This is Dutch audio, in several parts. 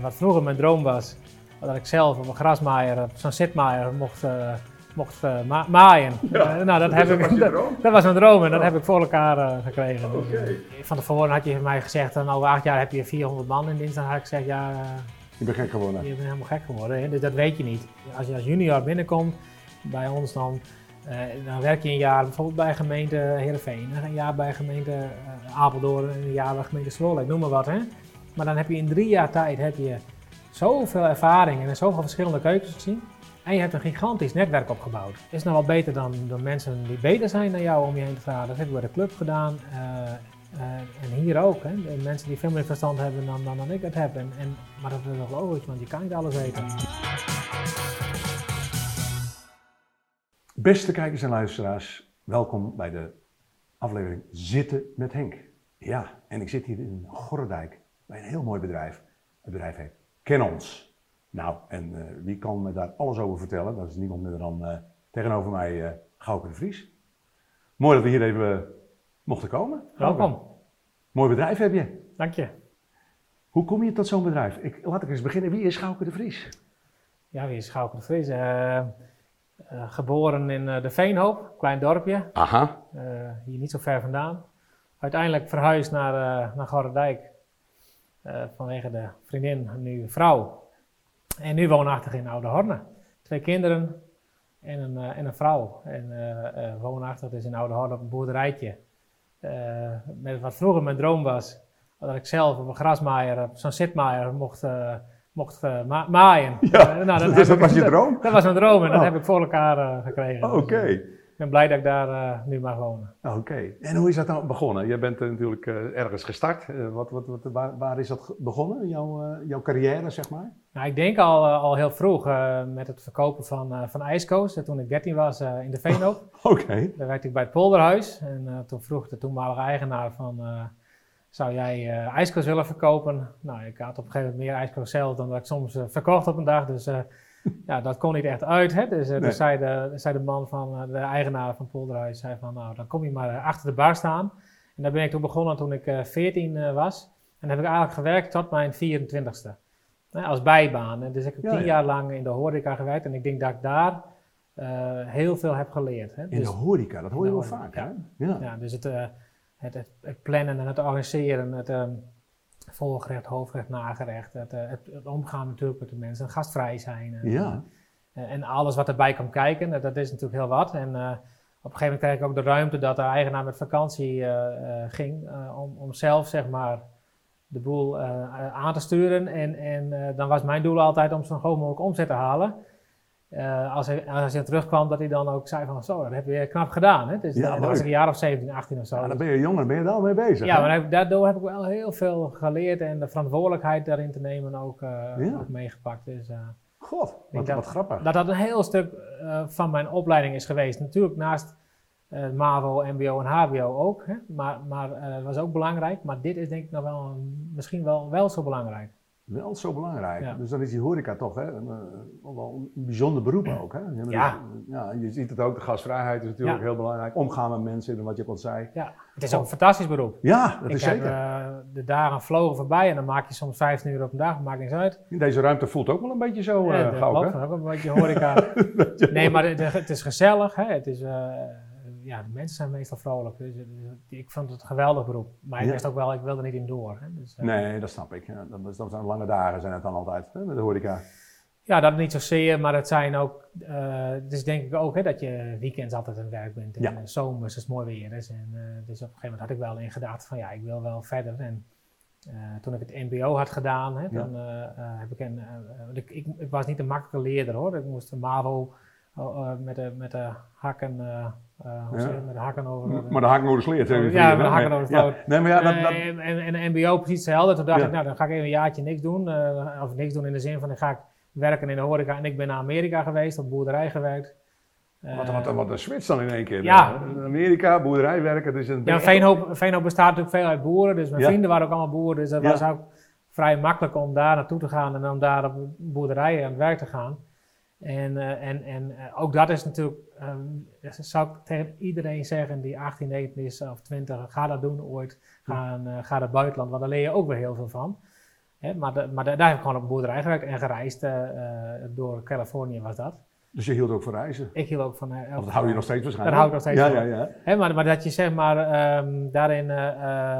wat vroeger mijn droom was, dat ik zelf op een grasmaaier, op zo'n zitmaaier mocht, uh, mocht uh, ma maaien. Ja, Uh, nou, dat, heb was ik, je dat, was mijn droom en dat heb ik voor elkaar eh, gekregen. Eh, van tevoren had je mij gezegd, dan over acht jaar heb je 400 man in dienst. Dan had ik gezegd, ja, eh, Je bent gek geworden. je bent helemaal gek geworden. Hè? Dus dat weet je niet. Als je als junior binnenkomt bij ons, dan, eh, dan werk je een jaar bijvoorbeeld bij gemeente Heerenveen, een jaar bij gemeente eh, Apeldoorn en een jaar bij gemeente Zwolle, noem maar wat. Hè? Maar dan heb je in drie jaar tijd heb je zoveel ervaring en zoveel verschillende keukens gezien. En je hebt een gigantisch netwerk opgebouwd. Is nou wel beter dan de mensen die beter zijn dan jou om je heen te vragen. Dat heb ik bij de club gedaan. eh, eh, en hier ook. Hè? De mensen die veel meer verstand hebben dan, dan, dan ik het heb. En, en, maar dat is wel logisch, want je kan niet alles weten. Beste kijkers en luisteraars, welkom bij de aflevering Zitten met Henk. Ja, en ik zit hier in Gorredijk bij een heel mooi bedrijf. Het bedrijf heet Ken Ons. Nou, en eh, wie kan me daar alles over vertellen? Dat is niemand minder dan eh, tegenover mij eh Gauke de Vries. Mooi dat we hier even mochten komen. Gauke. Welkom. Mooi bedrijf heb je. Dank je. Hoe kom je tot zo'n bedrijf? Ik, laat ik eens beginnen. Wie is Gauke de Vries? Ja, wie is Schouke de Vries? Geboren in de Veenhoop, klein dorpje. Aha. hier niet zo ver vandaan. Uiteindelijk verhuisd naar, naar Gorredijk. Eh, vanwege de vriendin, nu vrouw. En nu woonachtig in Oude Horne. Twee kinderen en een, eh, en een vrouw. En eh, woonachtig dus in Oude Horne op een boerderijtje. Met wat vroeger mijn droom was. Dat ik zelf op een grasmaaier, op zo'n zitmaaier mocht, mocht ma- maaien. Ja, nou, dus heb dat was je droom? Dat was mijn droom en dat Oh. heb ik voor elkaar gekregen. Oh, Oké. Dus, ben blij dat ik daar eh, nu mag wonen. Oké, en hoe is dat nou begonnen? Je bent eh, natuurlijk eh, ergens gestart. Wat, wat, wat, waar, waar is dat begonnen, jouw, jouw carrière, zeg maar? Nou, ik denk al, al heel vroeg met het verkopen van, van ijskoos. Toen ik 13 was in de Veenhoop. Oké, Daar werkte ik bij het polderhuis. En toen vroeg de toenmalige eigenaar van... zou jij ijskoos willen verkopen? Nou, ik had op een gegeven moment meer ijskoos zelf dan dat ik soms verkocht op een dag. Dus ja, dat kon niet echt uit. Hè? Dus, eh, Nee. dus zei, de, zei de man van eh, de eigenaar van polderhuis... Zei van, nou, dan kom je maar eh, achter de bar staan. En daar ben ik toen begonnen toen ik eh 14 eh, was. En dan heb ik eigenlijk gewerkt tot mijn 24ste. Hè, als bijbaan. En Dus ik heb Ja, tien ja. jaar lang in de horeca gewerkt. En ik denk dat ik daar heel veel heb geleerd. Hè? in Dus- de horeca, dat hoor je in wel horeca, vaak, hè? Ja. ja, dus het, het, het, het plannen en het organiseren, het ehm, voorgerecht, hoofdgerecht, nagerecht, het, eh, het, het omgaan natuurlijk met de mensen, gastvrij zijn. En, Ja. eh, en alles wat erbij komt kijken, eh, dat is natuurlijk heel wat. En eh, op een gegeven moment kreeg ik ook de ruimte dat de eigenaar met vakantie eh, eh, ging, eh, om, om zelf zeg maar de boel eh, eh, aan te sturen. En, en eh, dan was mijn doel altijd om zo groot mogelijk omzet te halen. Eh, als, hij, als hij terugkwam, dat hij dan ook zei van zo, dat heb je knap gedaan. Hè? Dus Ja, dan was ik een jaar of 17, 18 of zo. Ja, dan ben je jong, dan ben je daar al mee bezig. ja, hè? maar daardoor heb ik wel heel veel geleerd en de verantwoordelijkheid daarin te nemen ook, eh, Ja. ook meegepakt. Dus, eh, God, wat, dat- wat grappig. dat dat een heel stuk van mijn opleiding is geweest. Natuurlijk naast MAVO, MBO en HBO ook. Hè? Maar, maar dat was ook belangrijk. Maar dit is denk ik nog wel misschien wel, wel zo belangrijk. Wel zo belangrijk. Ja. Dus dan is die horeca toch hè, een, eh, wel een bijzonder beroep ook. Hè? Ja, Ja. ja, je ziet het ook, de gastvrijheid is natuurlijk Ja. heel belangrijk. Omgaan met mensen, en wat je al zei. Ja, het is ook een fantastisch beroep. Ja, dat ik is heb zeker. eh, de dagen vlogen voorbij en dan maak je soms 15 uur op een dag, maakt niks uit. In deze ruimte voelt ook wel een beetje zo Ja, eh gauw, klopt, hè? ook een beetje horeca. nee, maar het, het is gezellig. Hè? Het is, ja, de mensen zijn meestal vrolijk. Dus, dus ik vond het een geweldig beroep. Maar ik wist ook wel, ik wilde er niet in door. Hè? Dus, eh, Nee, dat snap ik. Dat, is- dat zijn lange dagen zijn het dan altijd hè, met de horeca. Ja, dat niet zozeer, maar het zijn ook, eh, is denk ik ook hè, dat je weekends altijd aan het werk bent en Ja. eh, zomers als het mooi weer is. En, eh, dus op een gegeven moment had ik wel in gedacht van ja, ik wil wel verder. En eh, toen ik het mbo had gedaan, hè, dan eh, eh, heb ik een, eh, eh, ik, ik, ik was niet een makkelijke leerder hoor. Ik moest een MAVO eh, eh, met, de, met de hakken, hoe Ja. met de hakken over. Maar de hakken over de sleer. zeg je Ja, met de hakken over de Ja. Nee, maar ja, dat, dat, en, en, en MBO precies hetzelfde. Toen dacht Ja. ik, nou dan ga ik even een jaartje niks doen. eh, of niks doen in de zin van, dan ga ik werken in de horeca. En ik ben naar Amerika geweest, op boerderij gewerkt. Wat, wat, wat een switch dan in één keer. Ja. Amerika, boerderij werken. Dus een ja, Veenhoop, Veenhoop bestaat natuurlijk veel uit boeren. Dus mijn vrienden waren ook allemaal boeren. Dus dat was ook vrij makkelijk om daar naartoe te gaan. En om daar op boerderijen aan het werk te gaan. En, eh, en, en eh, ook dat is natuurlijk, ehm, dat zou ik tegen iedereen zeggen die 18, 19 is of 20, ga dat doen ooit. Ga, uh, ga naar het buitenland, want daar leer je ook weer heel veel van. Hè, maar, de- maar da- daar heb ik gewoon op een boerderij gewerkt en gereisd. eh, eh, door Californië was dat. Dus je hield ook van reizen? Ik hield ook van... eh, Of dat hou je nog steeds waarschijnlijk? Daar hou ik nog steeds ja, van. Ja, ja, Hè, maar, maar dat je zeg maar ehm, daarin eh,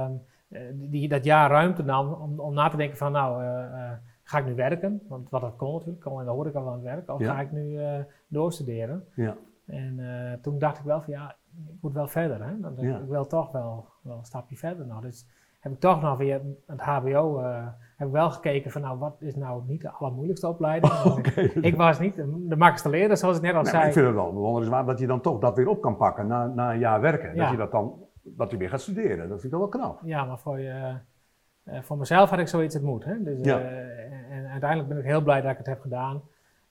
ehm, eh, die, dat jaar ruimte nam om, om na te denken van nou, eh, eh, ga ik nu werken? Want wat dat kon natuurlijk, ik kon in de horeca wel aan het werk. Of Ja. ga ik nu eh, doorstuderen? ja. En eh, toen dacht ik wel van ja, ik moet wel verder. Hè? Want ik, Ja. ik wil toch wel, wel een stapje verder. Nou, dus heb ik toch nog weer het HBO, eh, heb ik wel gekeken van nou, wat is nou niet de allermoeilijkste opleiding? Ik was niet de, de makkelijkste leraar, zoals ik net al Nee, maar zei. ik vind het wel bewonderenswaardig dat je dan toch dat weer op kan pakken na, na een jaar werken. Dat je dat dan, dat je weer gaat studeren. Dat vind ik wel wel knap. Ja, maar voor, je, voor mezelf had ik zoiets het moet. Hè? Dus, Ja. Uiteindelijk ben ik heel blij dat ik het heb gedaan.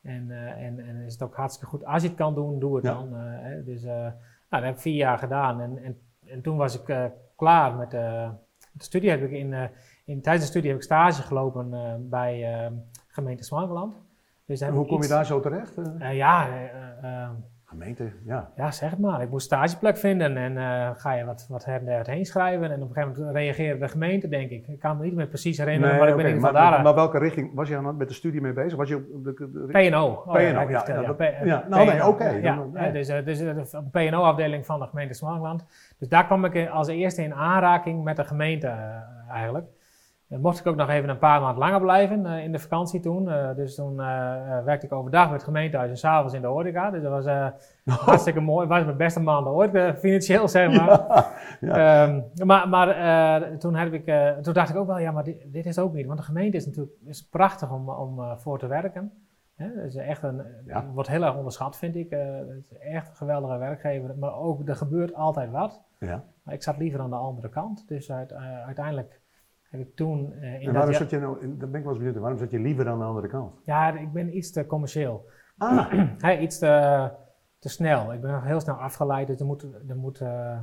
En, eh, en, en is het ook hartstikke goed. Als je het kan doen, doe het Ja. dan. eh? Dus eh, nou, dat heb ik vier jaar gedaan. En, en, en toen was ik klaar met de studie. Heb ik in, in, tijdens de studie heb ik stage gelopen bij gemeente Zwangeland. Dus hoe kom je iets- daar zo terecht? ja, Gemeente, ja. ja, zeg het maar. Ik moest stageplek vinden en eh, ga je wat, wat her en der heen schrijven. En op een gegeven moment reageerde de gemeente, denk ik. Ik kan me niet meer precies herinneren, maar ik ben in ieder maar, maar welke richting was je dan met de studie mee bezig? Was je op de, de- de- PNO. Oh, PNO, heb ik ja, verteld, ja, dat- P- ja, nou, nee, oké, Ja, nee. dus, eh, dus eh, de PNO-afdeling van de gemeente Smageland. Dus daar kwam ik als eerste in aanraking met de gemeente eh, eigenlijk. Mocht ik ook nog even een paar maanden langer blijven eh, in de vakantie toen. Eh, dus toen eh, werkte ik overdag bij het gemeentehuis en s'avonds in de horeca. Dus dat was eh, hartstikke mooi. Het was mijn beste maanden ooit, financieel zeg maar. Ja, Ehm, maar maar eh, toen, heb ik, toen dacht ik ook wel, ja, maar dit, dit is ook niet. Want de gemeente is natuurlijk is prachtig om, om voor te werken. Hè? Is echt een, Ja. wordt heel erg onderschat, vind ik. Het is echt een geweldige werkgever. Maar ook, er gebeurt altijd wat. ja. Maar ik zat liever aan de andere kant. Dus uit- uiteindelijk heb ik toen eh, in En dat waarom jaar- zat je nou, daar ben ik wel eens benieuwd, waarom zat je liever aan de andere kant? Ja, ik ben iets te commercieel. Ah, iets te, te snel. Ik ben heel snel afgeleid. Dus er moet... Er moet eh,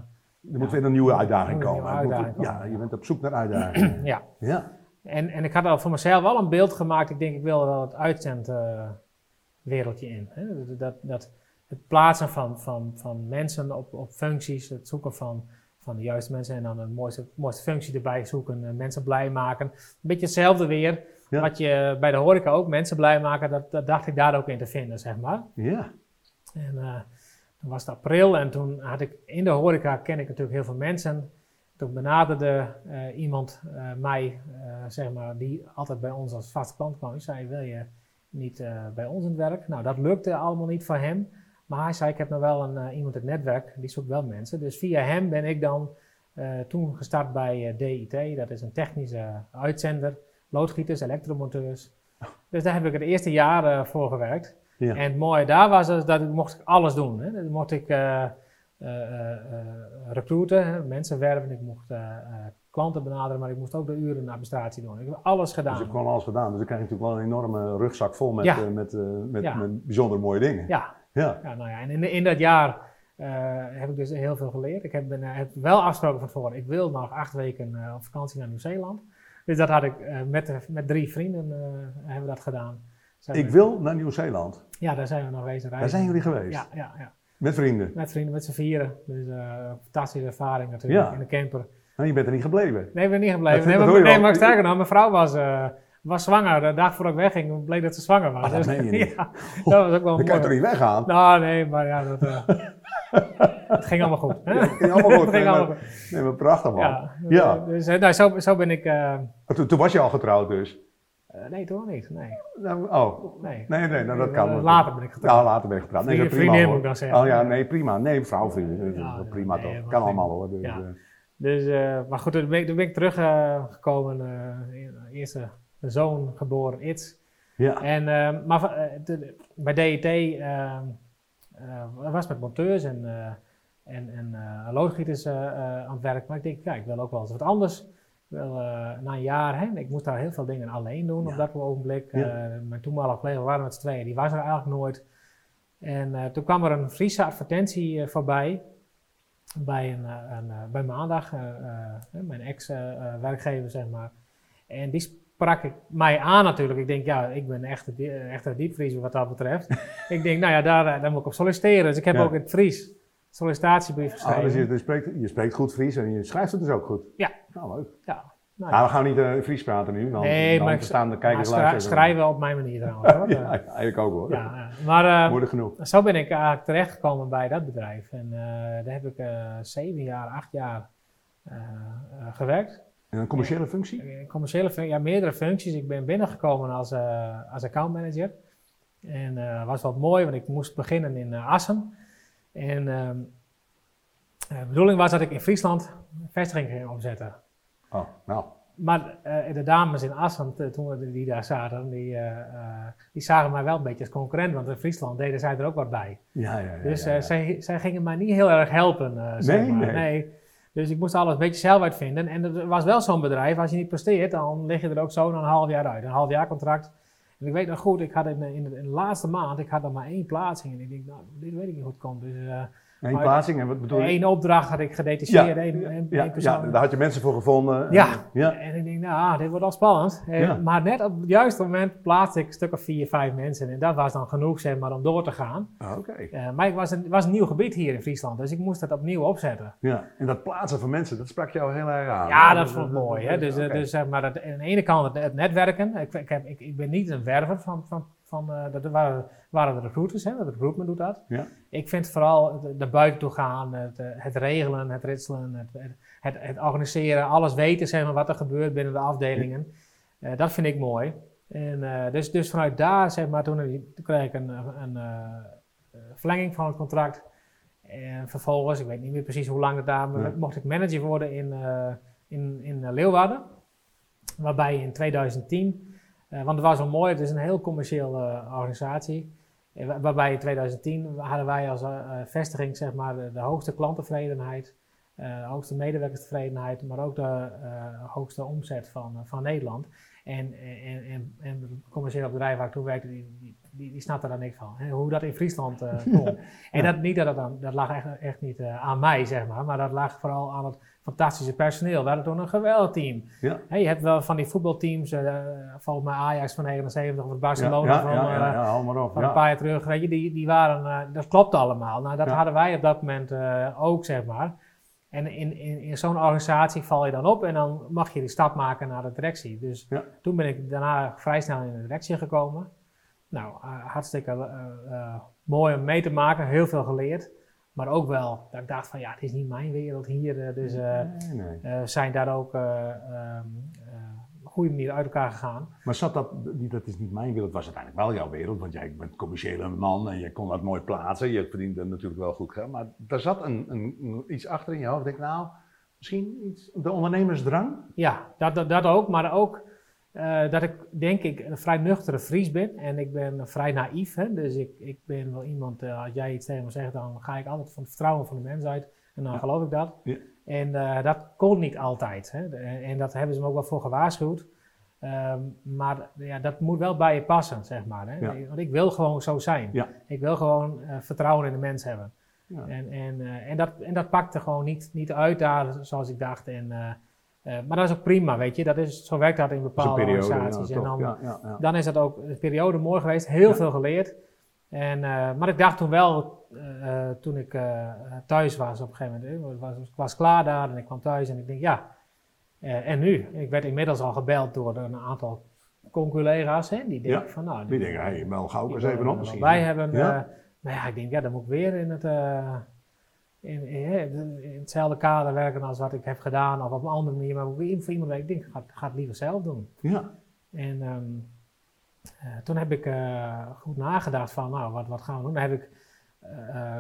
er moet weer een nieuwe uitdaging nieuwe komen. Moet- ja, je ja. bent op zoek naar uitdagingen. ja. ja. En, en ik had al voor mezelf wel een beeld gemaakt. Ik denk, ik wil wel het uitzendwereldje in. Hè? Dat, dat, dat, het plaatsen van, van, van mensen op, op functies, het zoeken van, van de juiste mensen en dan de mooiste, mooiste functie erbij zoeken, mensen blij maken. Een beetje hetzelfde weer, Ja. wat je bij de horeca ook mensen blij maken, dat, dat dacht ik daar ook in te vinden, zeg maar. ja. En eh, toen was het april en toen had ik in de horeca ken ik natuurlijk heel veel mensen. Toen benaderde eh, iemand eh, mij, zeg maar, die altijd bij ons als vaste klant kwam. Die zei, wil je niet bij ons in het werk? Nou, dat lukte allemaal niet voor hem. Maar hij zei, ik heb nog wel een, eh, iemand in het netwerk, die zoekt wel mensen. Dus via hem ben ik dan eh, toen gestart bij eh, DIT. Dat is een technische uitzender. Loodgieters, elektromonteurs. Dus daar heb ik het eerste jaar voor gewerkt. Ja. En het mooie daar was dus dat ik mocht alles doen. Hè. Dan mocht ik eh, recruiten, mensen werven, ik mocht klanten benaderen, maar ik moest ook de uren administratie doen. Ik heb alles Dus je hebt gedaan. gewoon alles gedaan. Dus dan krijg je natuurlijk wel een enorme rugzak vol met, Ja. met, met, Ja. met bijzonder mooie dingen. Ja, Ja. ja, nou ja, en in, in dat jaar eh, heb ik dus heel veel geleerd. Ik heb, ben, eh, heb wel afgesproken van tevoren, ik wil nog acht weken eh, op vakantie naar Nieuw-Zeeland. Dus dat had ik met, met drie vrienden hebben we dat gedaan. Zijn Ik we- wil naar Nieuw-Zeeland. Ja, daar zijn we nog reizen. Daar zijn jullie geweest. Ja, ja, ja. Met vrienden. Met vrienden, met z'n vieren. Dus eh fantastische ervaring natuurlijk Ja. in de camper. Maar je bent er niet gebleven. Nee, ik ben niet gebleven. Nee, maar, nee, maar sterker nog, mijn vrouw was, was zwanger. De dag voordat ik wegging, bleek dat ze zwanger was. Ah, dat je niet. ja, dat was ook wel Dan kan je toch mooi. niet weggaan? Nou, nee, maar ja, dat, eh, het ging allemaal goed. hè? Het ging allemaal goed. Het ging Nee, allemaal maar- goed. Nee, maar prachtig man. Ja, Ja. dus eh, nou, zo, zo ben ik... eh, Toen, toen was je al getrouwd dus? eh, nee, toch niet. Nee, Nou, oh. nee. Nee, nee, nou, dat kan. Eh, Later ben ik getrouwd. Ja, later ben je getrouwd. Nee, Vriendin- prima moet ik dan zeggen. Oh ja, nee, prima. Nee, vrouw, vriendin. Ja, prima nee, toch? Kan allemaal hoor. Dus, Ja. eh, Dus, eh, maar goed, toen ben ik, toen ben ik teruggekomen. uh, eerste zoon geboren, Iets. ja. En, eh, maar eh, de- bij DIT eh, eh, was met monteurs en, eh en, en loodgieters aan het werk. Maar ik denk, kijk, ik wil ook wel eens wat anders. Eh, na een jaar, hè, ik moest daar heel veel dingen alleen doen Ja. op dat ogenblik. Ja. Mijn toenmalige collega waren met z'n tweeën, die was er eigenlijk nooit. En toen kwam er een Friese advertentie voorbij. Bij, een, een, bij Maandag, mijn ex-werkgever, zeg maar. En die sprak ik mij aan natuurlijk. Ik denk, ja, ik ben echt een die- echte diepvriezer wat dat betreft. ik denk, nou ja, daar, eh, daar moet ik op solliciteren. Dus ik heb Ja. ook in het Fries sollicitatiebrief Oh, geschreven. dus je, je spreekt, je spreekt goed Fries en je schrijft het dus ook goed. Ja. Nou, leuk. Ja. Nou, Nou, we gaan niet uh, Fries praten nu, want Nee, dan maar ik- verstaan de maar kijkers luisteren. schrijven op mijn manier trouwens. Hoor. Ja, eigenlijk ook hoor. Ja, maar Moeilijk genoeg. zo ben ik eigenlijk terechtgekomen bij dat bedrijf. En daar heb ik zeven jaar, acht jaar gewerkt. En een commerciële functie? Eh, Commerciële ja, meerdere functies. Ik ben binnengekomen als, eh als accountmanager. En eh was wat mooi, want ik moest beginnen in eh, Assen. En ehm, eh, de bedoeling was dat ik in Friesland een vestiging ging opzetten. Oh, nou. Maar de dames in Assen, toen we die daar zaten, die, die zagen mij wel een beetje als concurrent. Want in Friesland deden zij er ook wat bij. Ja, ja, ja. Dus ja, ja. zij, zij gingen mij niet heel erg helpen. zeg Nee, maar. nee. Dus ik moest alles een beetje zelf uitvinden. En het was wel zo'n bedrijf, als je niet presteert, dan lig je er ook zo een half jaar uit. Een half jaar contract. En ik weet nog goed, ik had in, de- in, de, laatste maand, ik had nog maar één plaatsing. En ik denk, nou, dit weet ik niet hoe het komt. Dus eh Eén plaatsing, en wat bedoel je? één opdracht had ik gedetacheerd, één, één, ja, één persoon. ja, daar had je mensen voor gevonden. Ja. ja. En ik denk, nou, dit wordt al spannend. Eh. Maar net op het juiste moment plaatste ik een stuk of vier, vijf mensen. En dat was dan genoeg, zeg maar, om door te gaan. Ah, Oké. Eh, maar het was een, was een nieuw gebied hier in Friesland, dus ik moest het opnieuw opzetten. Ja. En dat plaatsen van mensen, dat sprak jou heel erg aan. Ja, dat vond ik mooi. Hè? Dus, eh, dus zeg maar, het, aan de ene kant het, het netwerken. Ik, ik, heb, ik, ik ben niet een werver van, van, van eh, dat waren, waren de recruiters, hè? de recruitment doet dat. Ja. Ik vind vooral naar buiten toe gaan, het, eh, het regelen, het ritselen, het, het, organiseren, alles weten zeg maar, wat er gebeurt binnen de afdelingen. Eh, dat vind ik mooi. En, dus, dus vanuit daar, zeg maar, toen, toen kreeg ik een, een, verlenging van het contract. En vervolgens, ik weet niet meer precies hoe lang het daar, Ja. mocht ik manager worden in, in, in Leeuwarden. Waarbij in 2010, eh, want het was wel mooi, het is een heel commerciële eh, organisatie. Eh, wa- waarbij in 2010 hadden wij als eh, eh, vestiging zeg maar, de, de hoogste klanttevredenheid, eh, de hoogste medewerkerstevredenheid, maar ook de eh, hoogste omzet van, eh, van Nederland. En, en, en, en het commerciële bedrijf waar ik toen werkte, die, die, die, die snapte daar niks van. Hè, hoe dat in Friesland eh kon. En dat, niet dat, aan, dat lag echt, echt niet eh, aan mij, zeg maar, maar dat lag vooral aan het fantastische personeel. We hadden toen een geweldig team. Ja. Je hebt wel van die voetbalteams, eh volgens mij Ajax van 79 of Barcelona ja, van, ja, een paar jaar terug, weet je, die, die waren, eh, dat klopt allemaal. Nou, dat hadden wij op dat moment eh, ook, zeg maar. En in, in, in zo'n organisatie val je dan op en dan mag je die stap maken naar de directie. Dus Ja. toen ben ik daarna vrij snel in de directie gekomen. Nou, hartstikke mooi om mee te maken, heel veel geleerd. Maar ook wel dat ik dacht van ja, het is niet mijn wereld hier. eh, dus Nee, nee. eh, zijn daar ook ehm, op een goede manier uit elkaar gegaan. Maar zat dat, dat is niet mijn wereld, was uiteindelijk wel jouw wereld, want jij bent commerciële man en je kon dat mooi plaatsen. Je verdiende natuurlijk wel goed geld, maar daar zat een, een, een- iets achter in je hoofd. Ik denk, nou, misschien iets, de ondernemersdrang? Ja, dat, dat, dat ook, maar ook eh, dat ik denk ik een vrij nuchtere Fries ben en ik ben vrij naïef. Hè? Dus ik, ik ben wel iemand, eh, als jij iets tegen me zegt, dan ga ik altijd van het vertrouwen van de mens uit en dan Ja. geloof ik dat. Ja. En eh, dat kon niet altijd. Hè? De- En, dat hebben ze me ook wel voor gewaarschuwd. Ehm, maar ja, dat moet wel bij je passen, zeg maar. Hè? Ja. Want ik wil gewoon zo zijn. Ik wil gewoon vertrouwen in de mens hebben. Ja. En, en, en, dat, en dat pakte gewoon niet, niet uit daar zoals ik dacht. En, eh, maar dat is ook prima, weet je. Dat is, zo werkt dat in Dat bepaalde periode, ja, organisaties. en dan, ja, ja, ja. dan is dat ook een periode mooi geweest. Heel veel geleerd. En, eh, maar ik dacht toen wel, eh, toen ik thuis was op een gegeven moment. Ik was, ik was klaar daar en ik kwam thuis en ik denk, ja, en nu? Ik werd inmiddels al gebeld door een aantal conculega's. Hè, die denken van, nou, Die denken, hey, wel gauw die eens even op misschien. bij hebben. Maar ja, ik denk, ja, dan moet ik weer in, het, in, in, in hetzelfde kader werken als wat ik heb gedaan, of op een andere manier. Maar voor iemand werken. Ik denk, ga, ga het liever zelf doen. Ja, En ehm, eh, toen heb ik eh, goed nagedacht van, nou, wat, wat gaan we doen? Dan heb ik eh,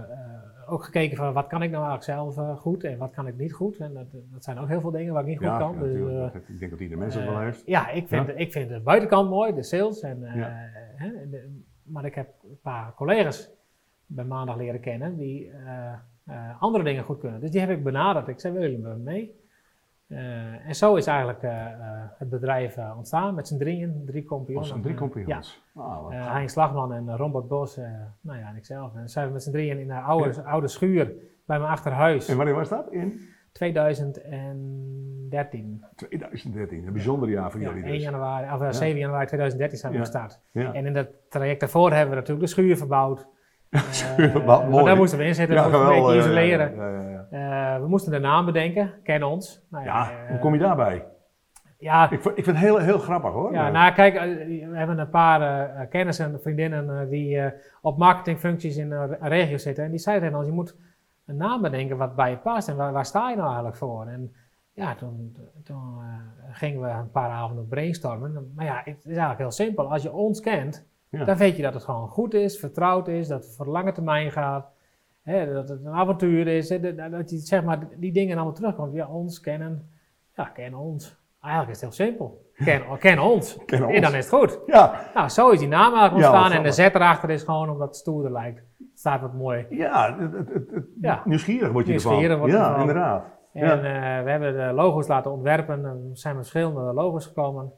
ook gekeken van, wat kan ik nou eigenlijk zelf goed en wat kan ik niet goed? En dat, dat zijn ook heel veel dingen waar ik niet goed kan. ja, Dus, ik denk dat ieder mens dat wel heeft. Ja, ik vind, ik vind de buitenkant mooi, de sales. En, hè, de- maar ik heb een paar collega's bij maandag leren kennen die eh, andere dingen goed kunnen. Dus die heb ik benaderd. Ik zei, willen jullie met me mee? Eh, en zo is eigenlijk eh, het bedrijf ontstaan met z'n drieën, drie Als kampioenen. een drie Eh, compagnons. Ah, wat ja, uh, Hein Slagman en uh, Robert Bos, eh, nou ja, en ikzelf. En zijn we met z'n drieën in een oude, oude schuur bij mijn achterhuis. En wanneer was dat? In 2013. 2013. Een bijzonder jaar voor Ja, jullie 1 dus. januari, of, eh, 7 januari 2013 zijn we Ja. gestart. Ja. En in dat traject daarvoor hebben we natuurlijk de schuur verbouwd. Schuur Eh, mooi. Daar moesten we in zitten, Ja, we moesten een beetje geweldig. Ja, isoleren. Eh, we moesten de naam bedenken, ken ons. Nou Ja, eh, hoe kom je daarbij? ja, Ik, vind- ik vind het heel, heel grappig hoor. ja nou kijk, we hebben een paar eh, kennissen en vriendinnen die op marketingfuncties in een regio zitten. En die zeiden tegen ons, je moet een naam bedenken wat bij je past en waar, waar sta je nou eigenlijk voor? En ja, toen, toen gingen we een paar avonden brainstormen. Maar ja, het is eigenlijk heel simpel. Als je ons kent, Ja. dan weet je dat het gewoon goed is, vertrouwd is, dat het voor lange termijn gaat. Hè, dat het een avontuur is, hè, dat, je zeg maar die dingen allemaal terugkomt. Ja, ons kennen, ja, ken ons. Eigenlijk is het heel simpel. Ken, ken ons. Ken ons. En dan is het goed. Ja, Nou, zo is die naam eigenlijk ontstaan. en de grappig. Z erachter is gewoon omdat het stoerder lijkt. Het staat wat mooi. ja, het, het, het, het- Ja. nieuwsgierig word je Nieuwsgierig ervan. ja, ervan. inderdaad. En Ja. eh, we hebben de logo's laten ontwerpen. Er zijn verschillende logo's gekomen.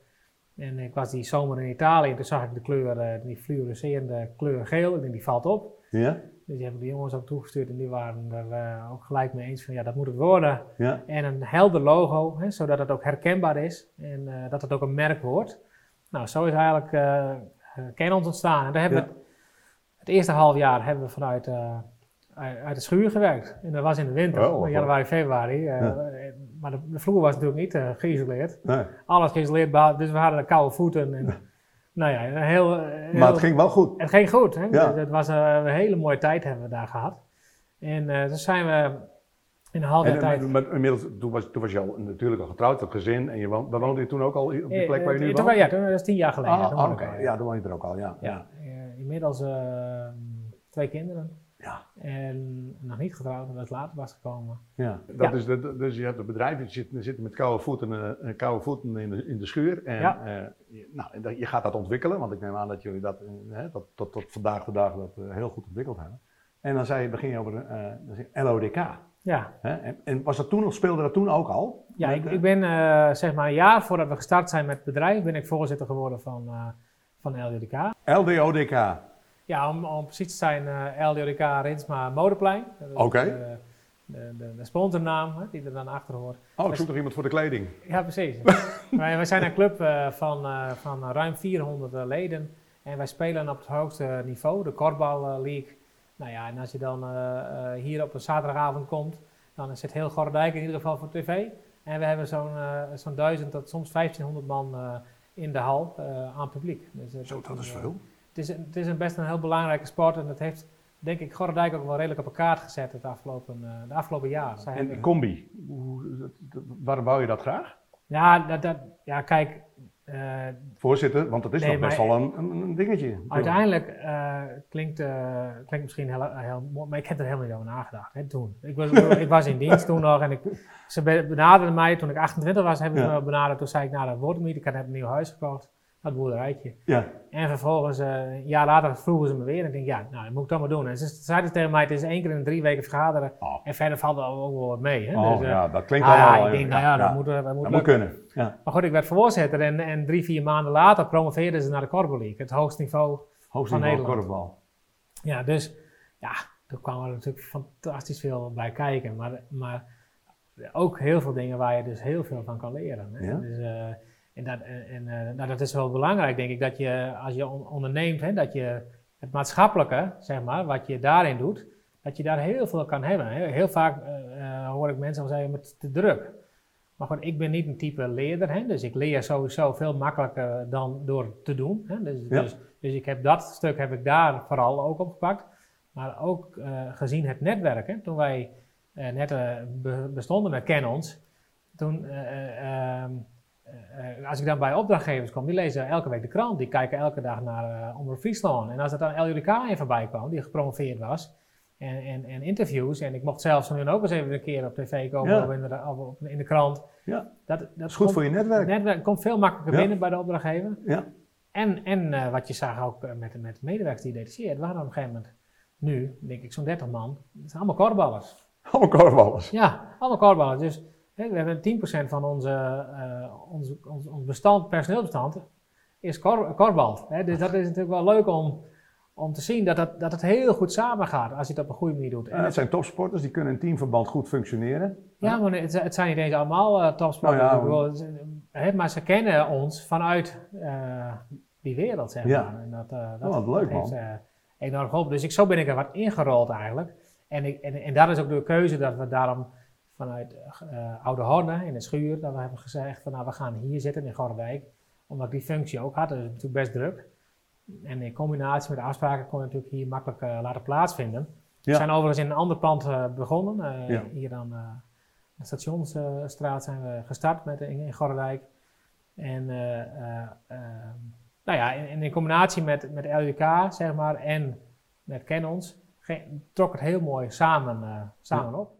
En ik was die zomer in Italië en toen zag ik de kleur, eh, die fluorescerende kleur geel. Ik denk, die valt op. Ja, Dus die hebben de jongens ook toegestuurd en die waren er eh, ook gelijk mee eens van ja, dat moet het worden. ja, En een helder logo, hè, zodat het ook herkenbaar is en eh, dat het ook een merk wordt. Nou, zo is eigenlijk eh eh, Canon ontstaan. En daar hebben Ja. we het, het eerste half jaar hebben we vanuit eh, uit, de schuur gewerkt. En dat was in de winter, Oh, januari, februari. eh, Ja. Eh, Maar de, de vloer was natuurlijk niet eh, geïsoleerd. nee. Alles geïsoleerd, dus we hadden koude voeten. En, nou ja, een heel, heel, Maar het ging wel goed. het ging goed. Hè? Ja. Het, het was eh, een hele mooie tijd hebben we daar gehad. En eh toen zijn we in een half jaar En, tijd... maar, inmiddels, toen was, toen was je al natuurlijk al getrouwd, had gezin en je woonde, woonde je toen ook al op die Eh, plek waar je eh, nu toen- woont? Ja, toen, dat is tien jaar geleden. Ah, toen ah, woonde Ja, dan woon je er ook al, ja. Ja, eh, inmiddels eh, twee kinderen. Ja. En nog niet getrouwd, omdat het later was gekomen. Ja, dat Ja. Is de, dus je hebt een bedrijf, je zit, je zit met koude voeten, eh, koude voeten in, de, in de schuur. En Ja. eh, je, nou, en dat- je gaat dat ontwikkelen, want ik neem aan dat jullie dat, hè, dat tot, tot vandaag de dag dat, heel goed ontwikkeld hebben. En dan zei je, begin je over eh, LODK. Ja, Hè? En, en was dat toen, of speelde dat toen ook al? ja Met, ik, ik ben eh, zeg maar een jaar voordat we gestart zijn met het bedrijf, ben ik voorzitter geworden van, eh van LJDK. LDODK. Ja, om, om precies te zijn, eh LJDK Rinsma Modeplein. Oké. De, de, de, de sponsornaam hè, die er dan achter hoort. Oh, ik zoek nog iemand voor de kleding. Ja, precies. wij, wij zijn een club eh, van, eh, van ruim 400 eh, leden. En wij spelen op het hoogste niveau, de Korfbal eh, League. Nou ja, en als je dan eh, eh, hier op een zaterdagavond komt, dan zit heel Gordijk in ieder geval voor tv. En we hebben zo'n eh, zo'n 1000 tot soms 1500 man eh, in de hal eh, aan publiek. Dus, eh, Zo, dat is eh, veel. Het is, het is een best een heel belangrijke sport en dat heeft, denk ik, Gordijk ook wel redelijk op elkaar gezet het afgelopen, eh, de afgelopen jaren. En de combi, hoe, waarom wou je dat graag? ja, dat, dat, ja, kijk, eh, Voorzitter, want dat is Nee, nog best wel een, dingetje. Uiteindelijk eh, klinkt, klinkt misschien heel, heel mooi, maar ik heb er helemaal niet over nagedacht hè, toen. Ik was, ik was in dienst toen nog en ik, ze be- benaderden mij toen ik 28 was, hebben ze Ja. me benaderd. Toen zei ik, nou dat wordt niet, ik had net een nieuw huis gekocht, dat boerderijtje. Ja, En vervolgens, eh, een jaar later vroegen ze me weer en ik denk, ja, nou dat moet ik dan maar doen. En ze zeiden tegen mij, het is één keer in drie weken vergaderen Oh. en verder valt er ook wel wat mee. Hè. oh, Dus, eh, ja dat klinkt ah, ja, allemaal. ik denk, nou ja, dat moet, dat moet dat moet kunnen. Ja. Maar goed, ik werd voorzitter en, en drie, vier maanden later promoveerden ze naar de Korfbal League, het hoogste niveau Hoogst Van niveau Nederland. korfbal. Ja, dus ja, er kwam er natuurlijk fantastisch veel bij kijken. Maar, maar ook heel veel dingen waar je dus heel veel van kan leren. Hè? Ja. Dus, eh, en dat, en, en, eh, nou, dat is wel belangrijk, denk ik, dat je als je on- onderneemt, hè, dat je het maatschappelijke, zeg maar, wat je daarin doet, dat je daar heel veel kan hebben. Hè. Heel vaak eh, eh, hoor ik mensen al zeggen, met te druk. Maar goed, ik ben niet een type leerder, hè, dus ik leer sowieso veel makkelijker dan door te doen. Hè. Dus, Ja. dus, dus ik heb dat stuk heb ik daar vooral ook opgepakt. Maar ook eh, gezien het netwerk, hè, toen wij eh, net eh, be- bestonden met Canons, toen, eh, eh, eh, als ik dan bij opdrachtgevers kwam, die lezen elke week de krant, die kijken elke dag naar uh, Omroep Friesland. En als er dan LJK in voorbij kwam, die gepromoveerd was, en, en, en interviews, en ik mocht zelfs van hun ook eens even een keer op tv komen Ja. of in de, of in de krant. Ja. Dat, dat is goed voor je netwerk. Het netwerk komt veel makkelijker Ja. binnen bij de opdrachtgever. Ja. En, en wat je zag ook met, met de medewerkers die detacheerd, waren op een gegeven moment, nu denk ik zo'n 30 man, dat zijn allemaal korfballers. Allemaal korfballers. Ja, allemaal korfballers. Dus we hebben 10% van onze, eh, ons, ons bestand, personeelsbestand is kor, korfbal. Hè. Dus dat is natuurlijk wel leuk om, om te zien dat, dat, dat het heel goed samengaat als je het op een goede manier doet. En het zijn topsporters, die kunnen in teamverband goed functioneren. ja, maar het, het zijn niet eens allemaal eh topsporters. Nou ja, is, hè, maar ze kennen ons vanuit eh, die wereld, zeg Ja. maar. En dat, eh, Oh, wat leuk, heeft man. eh, enorm geholpen. Dus ik, zo ben ik er wat ingerold eigenlijk. En, ik, en, en dat is ook de keuze dat we daarom vanuit uh, Oude Horne in de schuur, dat we hebben gezegd van nou we gaan hier zitten in Gordijk, omdat ik die functie ook had, dat is natuurlijk best druk. En in combinatie met de afspraken kon je natuurlijk hier makkelijk uh, laten plaatsvinden. We zijn overigens in een ander pand uh, begonnen, hier aan de Stationsstraat zijn we gestart met, in, in. En nou ja, in, in, combinatie met, met LUK, zeg maar, en met Canons, trok het heel mooi samen, samen op.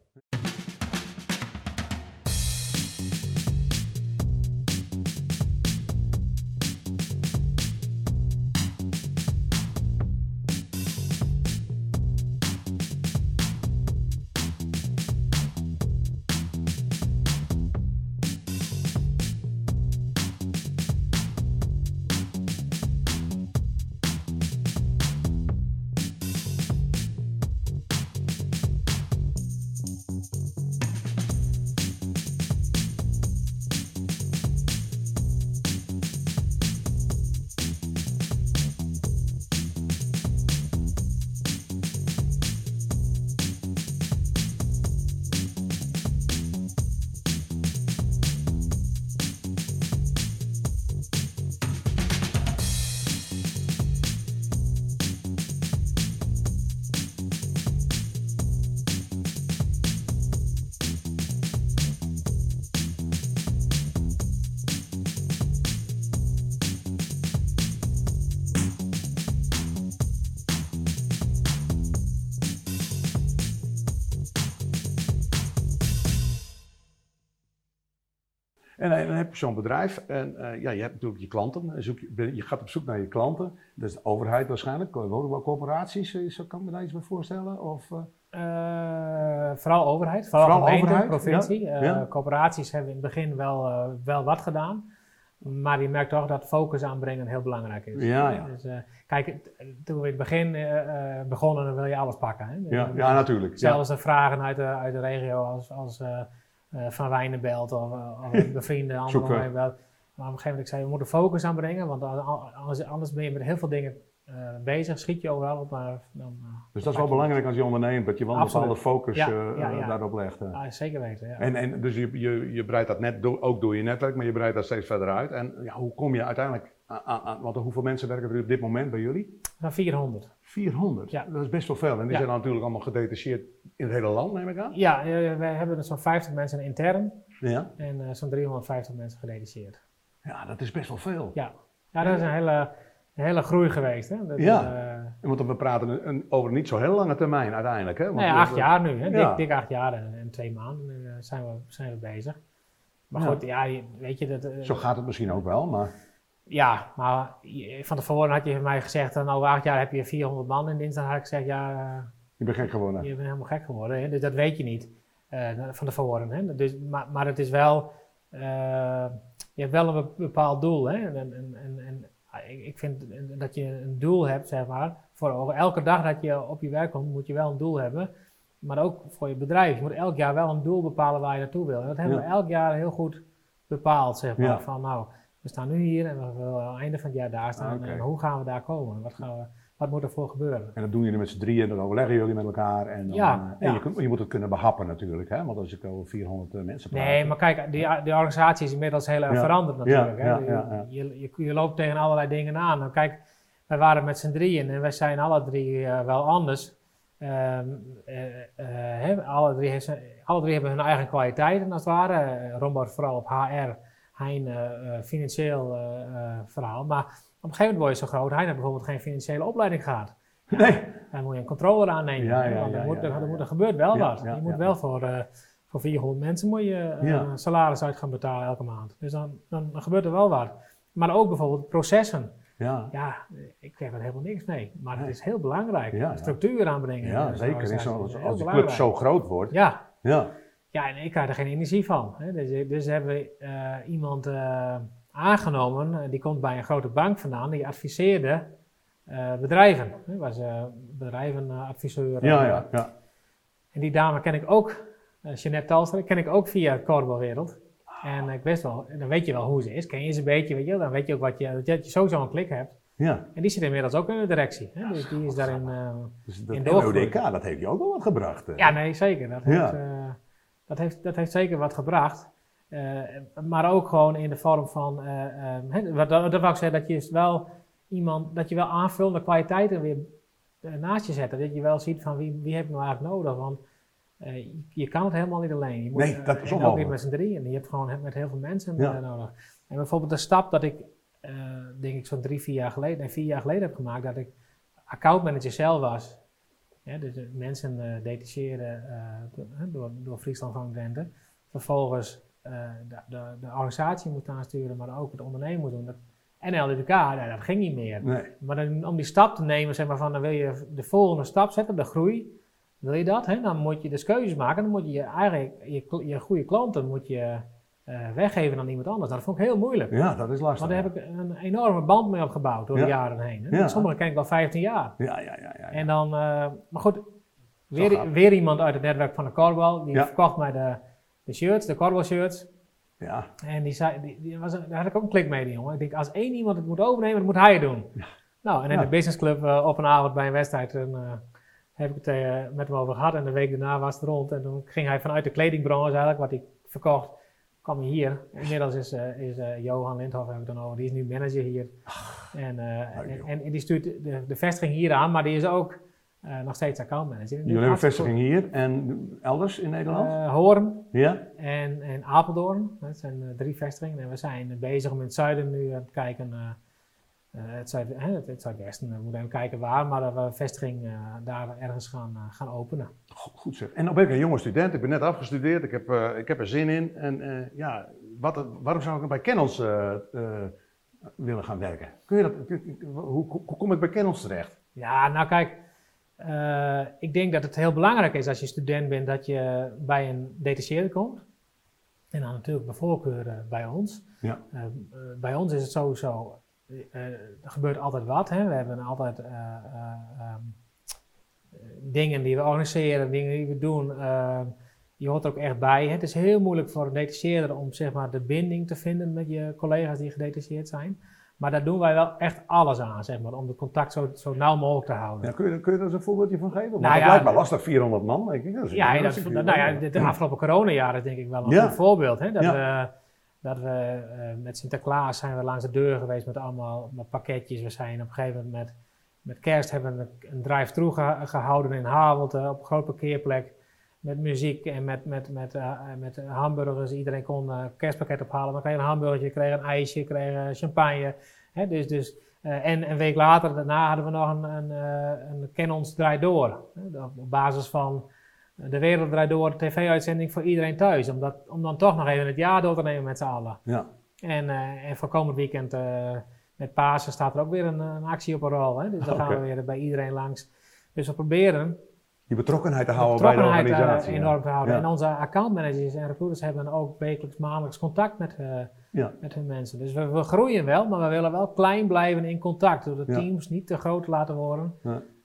En dan heb je zo'n bedrijf en uh, ja, je hebt natuurlijk je klanten. Zoek je, je, gaat op zoek naar je klanten. Dat is de overheid waarschijnlijk, woningbouwcorporaties, zo kan ik me daar iets bij voorstellen? Of, uh... Vooral overheid, vooral, vooral gemeente, overheid, provincie. Ja, Corporaties hebben in het begin wel, wel wat gedaan. Maar je merkt toch dat focus aanbrengen heel belangrijk is. Ja, ja. Dus, kijk, toen we in het begin begonnen, dan wil je alles pakken. Hè? Ja, ja, natuurlijk. Zelfs de vragen uit de, uit de regio als, als uh, van Wijnenbelt of, uh, of bevrienden, anderen Maar op een gegeven moment zei we moeten focus aanbrengen, want anders, anders ben je met heel veel dingen uh, bezig, schiet je overal op. Maar dan, dus dat is wel belangrijk als je onderneemt, dat je wel een bepaalde focus ja, ja, ja. daarop legt. Zeker weten. En, en dus je, je, je breidt dat net do, ook door je netwerk, maar je breidt dat steeds verder uit. En ja, hoe kom je uiteindelijk aan, aan, want hoeveel mensen werken er op dit moment bij jullie? 400. 400? Ja. Dat is best wel veel. En die zijn natuurlijk allemaal gedetacheerd in het hele land, neem ik aan? Ja, wij hebben zo'n 50 mensen intern ja. en uh, zo'n 350 mensen gedetacheerd. Ja, dat is best wel veel. Ja, ja dat is een hele, een hele groei geweest. Hè? Dat, ja, uh, want we praten een, over niet zo heel lange termijn uiteindelijk. Hè? Want nee, acht jaar nu. Hè? Dik, dik, acht jaar en, twee maanden uh, zijn, we, zijn we bezig. Maar goed, ja, weet je... Dat, zo gaat het misschien ook wel, maar... Ja, maar van tevoren had je mij gezegd, dan over acht jaar heb je 400 man. En dinsdag had ik gezegd, ja... Uh, je bent gek geworden. Je bent helemaal gek geworden. Hè? Dus dat weet je niet uh, van tevoren. Hè? Dus, maar, maar het is wel... Uh, je hebt wel een bepaald doel. Hè? En, en, en, en ik vind dat je een doel hebt, zeg maar, voor over elke dag dat je op je werk komt, moet je wel een doel hebben. Maar ook voor je bedrijf. Je moet elk jaar wel een doel bepalen waar je naartoe wil. En dat hebben we elk jaar heel goed bepaald, zeg maar. Ja. Van nou, we staan nu hier en we willen aan het einde van het jaar daar staan. En hoe gaan we daar komen? Wat, gaan we, wat moet er voor gebeuren? En dat doen jullie met z'n drieën, dat overleggen jullie met elkaar. En, dan, ja, en Je, je, moet het kunnen behappen natuurlijk, hè? want als ik over 400 eh, mensen praat. Nee, maar kijk, die, die organisatie is inmiddels heel erg veranderd natuurlijk. Hè? Je, je, je, loopt tegen allerlei dingen aan. Nou, kijk, wij waren met z'n drieën en wij zijn alle drie uh, wel anders. Um, uh, alle, drie heeft, alle drie hebben hun eigen kwaliteiten als het ware. Rombouw vooral op HR Hein uh, financieel uh, verhaal. Maar op een gegeven moment word je zo groot. Hein heeft bijvoorbeeld geen financiële opleiding gehad. Nee. Dan moet je een controller aannemen. Ja, ja, ja, er, moet, er, er, gebeurt wel wat. je moet wel voor, voor 400 mensen moet je salaris uit gaan betalen elke maand. Dus dan, dan, gebeurt er wel wat. Maar ook bijvoorbeeld processen. Ja. ja, ik krijg er helemaal niks mee. Maar het is heel belangrijk. Structuur aanbrengen. Ja, zeker. Zo, als, als de club zo groot wordt. Ja. ja. Ja, en ik krijg er geen energie van. Hè. Dus, dus hebben we uh, iemand uh, aangenomen, uh, die komt bij een grote bank vandaan, die adviseerde bedrijven. Hè. Was bedrijvenadviseur. Ja, ja, ja. En die dame ken ik ook, Jeanette Talstra, ken ik ook via Korrelwereld. En ik wist wel, dan weet je wel hoe ze is. Ken je ze een beetje, weet je, dan weet je ook wat je, dat je sowieso een klik hebt. Ja. En die zit inmiddels ook in de directie. Hè? Dus die is daarin uh, dus dat in dat heeft je ook wel wat gebracht. Ja, nee, zeker. Dat heeft, dat, heeft, dat heeft zeker wat gebracht. Eh, maar ook gewoon in de vorm van, eh, eh, wat, dat, dat wil ik zeggen, dat je wel iemand, dat je wel aanvullende kwaliteiten weer naast je zetten. Dat je wel ziet van wie, wie heb je nou eigenlijk nodig. Want je, kan het helemaal niet alleen. Je moet, Nee, dat is ook niet met z'n drieën. Je hebt gewoon met heel veel mensen Ja. nodig. En bijvoorbeeld de stap dat ik, denk ik zo'n drie, vier jaar geleden, nee, vier jaar geleden heb gemaakt, dat ik accountmanager zelf was. Ja, dus de mensen eh detacheerden eh, door, door, Friesland van Drenthe. Vervolgens eh, de, de, de organisatie moet aansturen, maar ook het ondernemen moet doen. Dat, en LDK, nou, dat ging niet meer. Nee. Maar dan, om die stap te nemen, zeg maar van, dan wil je de volgende stap zetten, de groei. Wil je dat, hè? dan moet je dus keuzes maken. Dan moet je eigenlijk je, je goede klanten moet je, eh, weggeven aan iemand anders. Dat vond ik heel moeilijk. Ja, dat is lastig. Want daar heb ik een enorme band mee opgebouwd door Ja. de jaren heen. Hè? Ja. Sommigen ken ik al 15 jaar. Ja, ja, ja. ja. En dan, eh, maar goed, weer, weer iemand uit het netwerk van de Corbel. Die verkocht mij de, de shirts, de Corbel shirts. ja. En die zei, die, die was, daar had ik ook een klik mee, die jongen. Ik denk, als één iemand het moet overnemen, dan moet hij het doen. Nou, en in de businessclub eh, op een avond bij een wedstrijd, eh, heb ik het met hem over gehad. En de week daarna was het rond. En toen ging hij vanuit de kledingbranche eigenlijk, wat ik verkocht, kwam hier. Inmiddels is, eh, is eh, Johan Lindhoff, heb ik het dan over, die is nu manager hier. En, eh, joh. en, en die stuurt de, de vestiging hier aan, maar die is ook nog steeds accountmanager. Jullie hebben een vestiging hier en elders in Nederland? Uh, Hoorn, ja? en, en Apeldoorn. Dat zijn drie vestigingen. En we zijn bezig om in het zuiden nu aan te kijken. Eh, eh, het, hè, het, zuidwesten. We moeten even kijken waar, maar dat we een vestiging eh, daar ergens gaan, eh, gaan openen. Go- Goed zeg. En dan ben ik een jonge student, ik ben net afgestudeerd, ik heb, eh, ik heb er zin in. En eh, ja, wat, waarom zou ik bij Kennels eh, eh, willen gaan werken? Kun je dat, hoe, hoe, kom ik bij Kennels terecht? Ja, nou kijk. eh, ik denk dat het heel belangrijk is als je student bent dat je bij een detacheerder komt. En dan natuurlijk bij voorkeur eh, bij ons. Ja. Eh, eh, bij ons is het sowieso, eh, er gebeurt altijd wat. Hè? We hebben altijd eh, eh, ehm, eh, dingen die we organiseren, dingen die we doen. eh, je hoort er ook echt bij. Hè? Het is heel moeilijk voor een detacheerder om zeg maar, de binding te vinden met je collega's die gedetacheerd zijn. Maar daar doen wij wel echt alles aan, zeg maar, om de contact zo, zo nauw mogelijk te houden. Ja, kun, je, kun je daar eens een voorbeeldje van geven? Want Nou het ja, lijkt me lastig, 400 man. Denk ik. Dat is, Ja, dat dat, nou ja, afgelopen coronajaren is denk ik wel een Ja. goed voorbeeld. Hè? Dat Ja. we, dat we eh, met Sinterklaas zijn we langs de deur geweest met allemaal met pakketjes. We zijn op een gegeven moment met, met kerst hebben we een, geha- gehouden in Havelte op een grote parkeerplek. Met muziek en met, met, met, eh, met hamburgers. Iedereen kon een kerstpakket ophalen. Dan kreeg een hamburgertje, kreeg een ijsje, kreeg champagne. Hè? Dus, dus, eh, en een week later, daarna hadden we nog een, een, eh, een draai door. Hè? Op basis van de wereld draait door, tv-uitzending voor iedereen thuis. Om, dat, om dan toch nog even het jaar door te nemen met z'n allen. Ja, En, eh, en voor komend weekend eh, met Pasen staat er ook weer een, een actie op een rol. Hè? Dus dan gaan we weer bij iedereen langs. Dus we proberen je betrokkenheid te de houden bij de eh, organisatie. ja. enorm te houden. Ja. En onze accountmanagers en recruiters hebben ook wekelijks, maandelijks contact met, Ja. met hun mensen. Dus we, we groeien wel, maar we willen wel klein blijven in contact. Door de teams niet te groot te laten worden.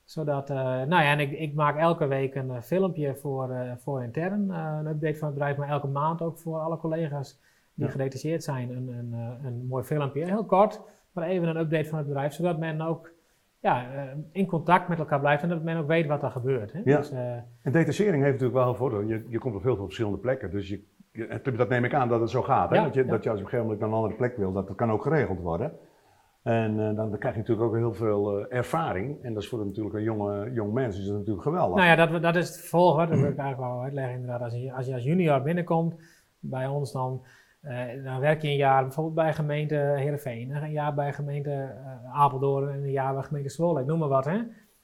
Zodat, eh, nou ja, en ik, ik maak elke week een eh, filmpje voor, eh, voor intern. een update van het bedrijf, maar elke maand ook voor alle collega's die Ja. gedetacheerd zijn. Een, een, een mooi filmpje, heel kort, maar even een update van het bedrijf. Zodat men ook ja, in contact met elkaar blijft en dat men ook weet wat er gebeurt. Hè? Ja. Dus, En detachering heeft natuurlijk wel een voordeel. Je, je komt op heel veel verschillende plekken. Dus je, je- en dat neem ik aan dat het zo gaat. Hè? Ja, dat, je, ja. dat je als je op een gegeven moment naar een andere plek wil, dat, dat kan ook geregeld worden. En eh, dan, krijg je natuurlijk ook heel veel eh, ervaring. En dat is voor natuurlijk een jonge, jong mens is dat natuurlijk geweldig. Nou ja, dat, dat is het vervolg. Dat wil ik eigenlijk wel uitleggen. Inderdaad, als je, als je als junior binnenkomt bij ons, dan, eh, dan werk je een jaar bijvoorbeeld bij gemeente Heerenveen, een jaar bij gemeente Apeldoorn en een jaar bij gemeente Zwolle, ik noem maar wat. Hè.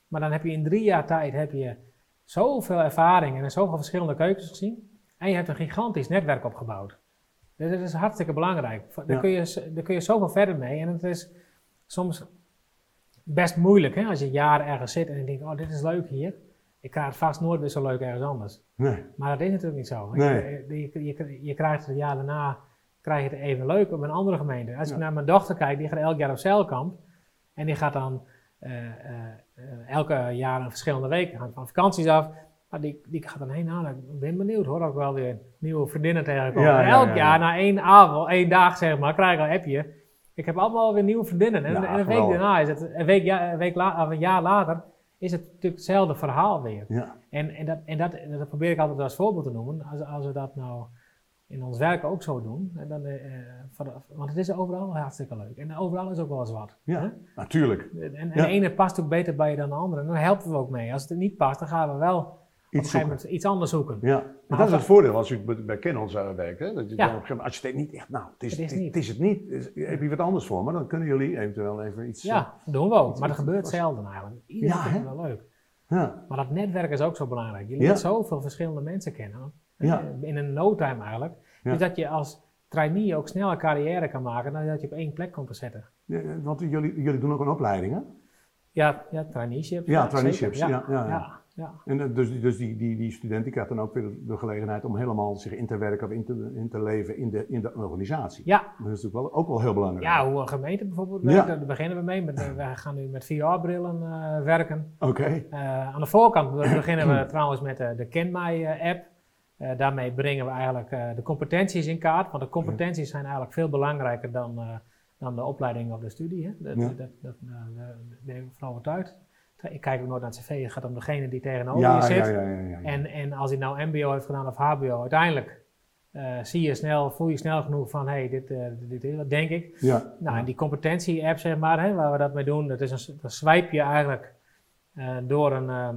Maar dan heb je in drie jaar tijd heb je zoveel ervaring en zoveel verschillende keukens gezien. En je hebt een gigantisch netwerk opgebouwd. Dus dat is hartstikke belangrijk. Daar, Ja. kun je, daar kun je zoveel verder mee. En het is soms best moeilijk hè, als je jaren ergens zit en je denkt, oh dit is leuk hier. Ik krijg het vast nooit weer zo leuk ergens anders. Nee. Maar dat is natuurlijk niet zo. Nee. Je, je, je, je krijgt het jaar daarna krijg je het even leuk op een andere gemeente. Als ik naar mijn dochter kijk, die gaat elk jaar op zeilkamp. En die gaat dan eh, eh, elke jaar een verschillende weken, hangt van vakanties af. Maar die, die gaat dan heen. Nou, ik ben benieuwd hoor, ook wel weer nieuwe vriendinnen tegenkomen. Ja, En ja, elk ja, jaar, ja. na één avond, één dag zeg maar, krijg ik een appje. Ik heb allemaal weer nieuwe vriendinnen. En, Ja, en een week geweldig. daarna is het, een week, ja, een, week la, een jaar later, is het natuurlijk hetzelfde verhaal weer. Ja. En, en, dat, en dat, dat probeer ik altijd als voorbeeld te noemen. Als, als we dat nou in ons werk ook zo doen, en dan, eh, want het is overal hartstikke leuk. En overal is ook wel eens wat. Ja, hè? natuurlijk. En, en Ja. de ene past ook beter bij je dan de andere. En dan helpen we ook mee. Als het niet past, dan gaan we wel op een gegeven moment iets anders zoeken. Ja, maar Maar dat is het voordeel als u bij- Canon zou werken. Dat je Ja. dan op een gegeven moment, als je het niet echt, nou, het is Het is het, niet. het, is het niet. Is- heb je wat anders voor me? Dan kunnen jullie eventueel even iets. eh, Ja, dat doen we ook. iets- Maar dat iets- gebeurt zelden eigenlijk. Iedereen Ja, vindt het wel leuk. ja. Maar dat netwerk is ook zo belangrijk. Je leert zoveel verschillende mensen kennen. Ja. Eh, In een no time eigenlijk. Ja. Dus dat je als trainee ook snel een carrière kan maken dan dat je op één plek komt te zetten. Want jullie, jullie doen ook een opleiding, hè? Ja, ja traineeships. Ja, traineeships, ja, ja, ja. En eh, dus, dus die, die, die student die krijgt dan ook weer de, gelegenheid om helemaal zich in te werken of in te, in te leven in de, in de organisatie. Ja, Dat is natuurlijk wel, ook wel heel belangrijk. ja, hoe een gemeente bijvoorbeeld Ja. werkt, daar beginnen we mee. Met, we gaan nu met VR-brillen eh, werken. Oké. Eh, aan de voorkant be- beginnen we trouwens met de, de KenMai-app. Daarmee brengen we eigenlijk de competenties in kaart. Want de competenties zijn eigenlijk veel belangrijker dan, dan de opleiding of de studie. Hè. Dat, Ja. dat, dat, dat, ben ik van overtuigd. Ik kijk ook nooit naar het cv, het gaat om degene die tegenover Ja, je zit. ja, ja. En, en als hij nou MBO heeft gedaan of HBO, uiteindelijk eh, zie je snel, voel je snel genoeg van: hé, hey, dit, eh, dit is wat, denk ik. ja. Nou, en die competentie-app, zeg maar, hè, waar we dat mee doen, dat is een, dan swipe je eigenlijk eh, door een, ehm,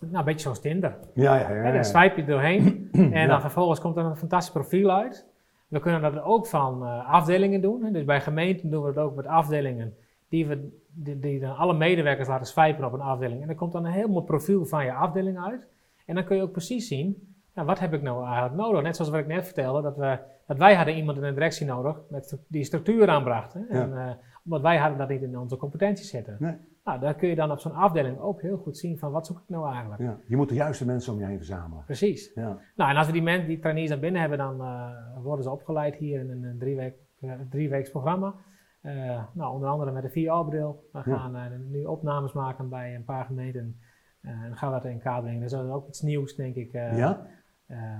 nou, een beetje zoals Tinder. Ja, ja, ja, dan swipe je doorheen en dan vervolgens komt er een fantastisch profiel uit. We kunnen dat ook van afdelingen doen. Hè. Dus bij gemeenten doen we het ook met afdelingen die, we, die, die dan alle medewerkers laten swipen op een afdeling. En er komt dan een heel mooi profiel van je afdeling uit. En dan kun je ook precies zien, nou, wat heb ik nou eigenlijk nodig? Net zoals wat ik net vertelde, dat, we, dat wij hadden iemand in de directie nodig met die structuur aanbracht. Hè. En, eh, omdat wij hadden dat niet in onze competenties zitten. Nee. Nou, daar kun je dan op zo'n afdeling ook heel goed zien van wat zoek ik nou eigenlijk. Ja. Je moet de juiste mensen om je heen verzamelen. Precies. Ja. Nou, en als we die, mensen, die trainees dan binnen hebben, dan eh, worden ze opgeleid hier in een, drie, week, eh, drieweeks programma. Eh, nou, onder andere met de VR-bril. We gaan eh, nu opnames maken bij een paar gemeenten. Eh, en gaan we dat in kaart brengen. Dus dat is ook iets nieuws, denk ik. ja?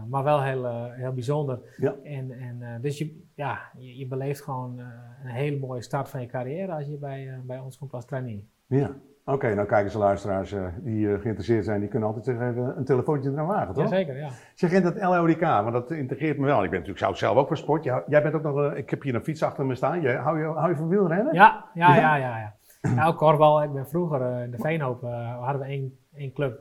maar wel heel, heel bijzonder. Ja. En, en, dus je, ja, je, je beleeft gewoon een hele mooie start van je carrière als je bij, bij ons komt als trainee. Ja. Oké, nou kijken ze luisteraars eh, die eh, geïnteresseerd zijn, die kunnen altijd even een telefoontje eraan wagen, toch? Jazeker, ja. Zeg je dat LODK, want dat integreert me wel. Ik ben natuurlijk zelf, zelf ook voor sport. Jij, jij bent ook nog, eh, ik heb hier een fiets achter me staan. Jij, hou, je, hou je van wielrennen? Ja, ja, Ja? ja, ja. ja. Nou, korfbal, ik ben vroeger in de Veenhoop, hadden we één, één club,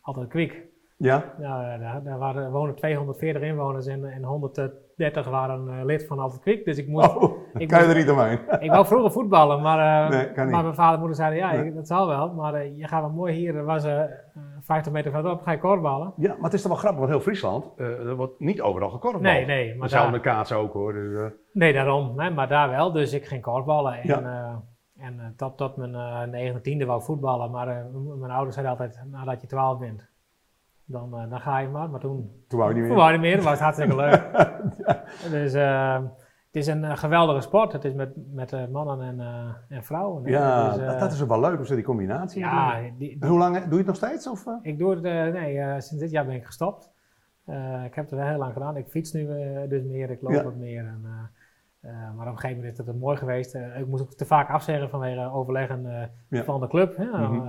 altijd Kwik. Ja? Nou, daar, daar waren, wonen 240 inwoners en, en 130 waren eh, lid van Altijd Kwik. Dus ik moest, Oh, ik kan je moest- er niet omheen? ik wou vroeger voetballen, maar, eh, Nee, maar mijn vader en moeder zeiden, ja, Nee. dat zal wel. Maar eh, je gaat wel mooi hier, er was eh, eh, 50 meter verderop, ga je korfballen. Ja, maar het is toch wel grappig, want heel Friesland, er wordt niet overal gekorfbald. Nee, nee, maar met daar, kaatsen ook hoor. Dus, nee, daarom. Maar daar wel, dus ik ging korfballen. En, Ja. en tot, tot mijn eh 19e wou ik voetballen, maar mijn ouders zeiden altijd, nadat je 12 bent, dan, eh, dan ga je maar. Maar toen toen wou je niet Toen meer. wou ik niet meer, dat was hartstikke leuk. Dus eh, het is een eh, geweldige sport. Het is met, met mannen en, en vrouwen. Ja, Dus, dat, dat is ook wel leuk, die combinatie. Ja, die, En hoe lang, doe je het nog steeds? Of, ik doe het, nee, sinds dit jaar ben ik gestopt. Ik heb het wel heel lang gedaan. Ik fiets nu dus meer, ik loop Ja. wat meer. En, maar op een gegeven moment is het mooi geweest. Ik moest ook te vaak afzeggen vanwege overleggen Ja. van de club. Hè. Mhm. Eh,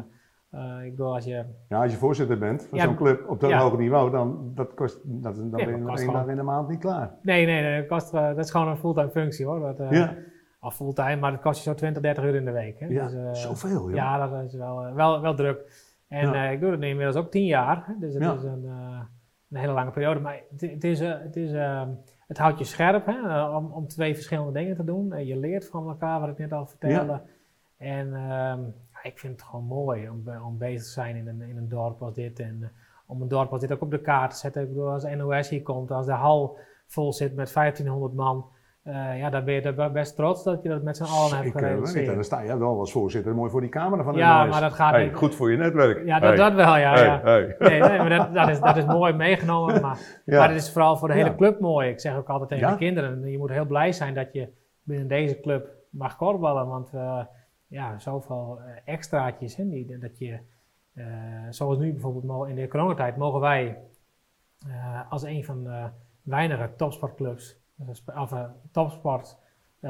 eh, ik bedoel, als je Ja, als je voorzitter bent van Ja, zo'n club op dat ja. hoge niveau, dan, dat kost, dat, dan ben je dat één dag in de maand niet klaar. Nee, nee, nee dat, kost, eh, dat is gewoon een fulltime functie hoor. Dat, eh, ja, Of fulltime, maar dat kost je zo 20, 30 uur in de week. Hè? ja Dus, zoveel joh. ja, dat is wel, wel, wel druk. En Ja. ik doe het nu inmiddels ook 10 jaar, dus het is een, een hele lange periode. Maar het, het, is, het, is, ehm, het houdt je scherp hè? om, om twee verschillende dingen te doen. Je leert van elkaar, wat ik net al vertelde. En ehm, ik vind het gewoon mooi om, be- om bezig te zijn in een, in een dorp als dit. En eh, om een dorp als dit ook op de kaart te zetten. Ik bedoel, als NOS hier komt, als de hal vol zit met 1500 man. eh, ja, dan ben je er best trots dat je dat met z'n allen hebt gerealiseerd. dan sta je wel als voorzitter mooi voor die camera van de Ja, NOS. maar dat gaat Hey, niet. Goed voor je netwerk. Ja, dat, Hey, dat wel, ja. hey, ja. Nee, nee, maar dat, dat, is, dat is mooi meegenomen. Maar, Ja. maar het is vooral voor de hele Ja. club mooi. Ik zeg ook altijd tegen de kinderen, je moet heel blij zijn dat je binnen deze club mag korfballen. Want eh, ja, zoveel eh, extraatjes. Hè, die, dat je, eh, zoals nu bijvoorbeeld in de coronatijd, mogen wij eh, als een van de weinige topsportclubs, sp- of topsport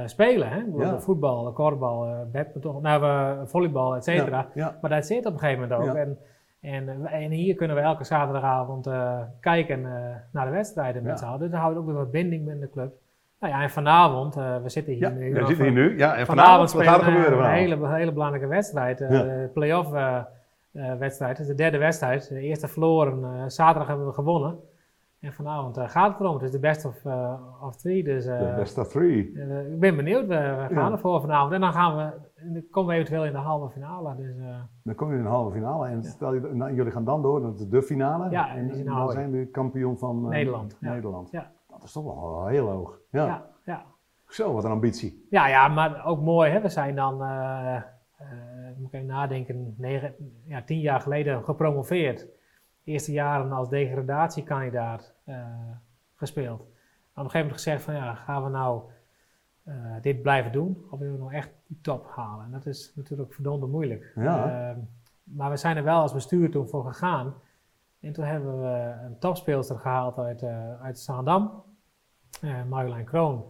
spelen. Hè? Ja. Voetbal, korfbal, eh, badminton, nou, eh, volleybal, et cetera. Ja, ja. Maar dat zit op een gegeven moment ook. En, en, hier kunnen we elke zaterdagavond kijken naar de wedstrijden met z'n allen. Dus dan houden we ook weer wat binding met de club. Nou ja, en vanavond, eh, we zitten hier Ja, nu. we zitten hier nu. Ja, en Vanavond vanavond, wat gaat er gebeuren een vanavond? hele, hele belangrijke wedstrijd. eh, Ja. De play-off eh, wedstrijd. Het is de derde wedstrijd. De eerste verloren. zaterdag hebben we gewonnen. En vanavond gaat het erom. Het is de best of, of three. Dus De best of three. ik ben benieuwd. We, gaan Ja. ervoor vanavond. En dan gaan we, en dan komen we eventueel in de halve finale. Dus, Dan kom je in een halve finale en stel je, nou, jullie gaan dan door, dat is de finale. Ja, en in dan zijn we kampioen van Nederland. Nederland. Ja. Dat is toch wel heel hoog. Ja. ja, ja. Zo, wat een ambitie. Ja, ja, maar ook mooi. Hè? We zijn dan, eh, eh, moet ik even nadenken, negen, ja, tien jaar geleden gepromoveerd. Eerste jaren als degradatiekandidaat eh, gespeeld. Op een gegeven moment gezegd van ja, gaan we nou dit blijven doen? Of willen we nou echt die top halen? En dat is natuurlijk verdomde moeilijk. Ja. Eh, maar we zijn er wel als bestuur toen voor gegaan. En toen hebben we een topspeelster gehaald uit, eh uit Zaandam, eh Marjolein Kroon.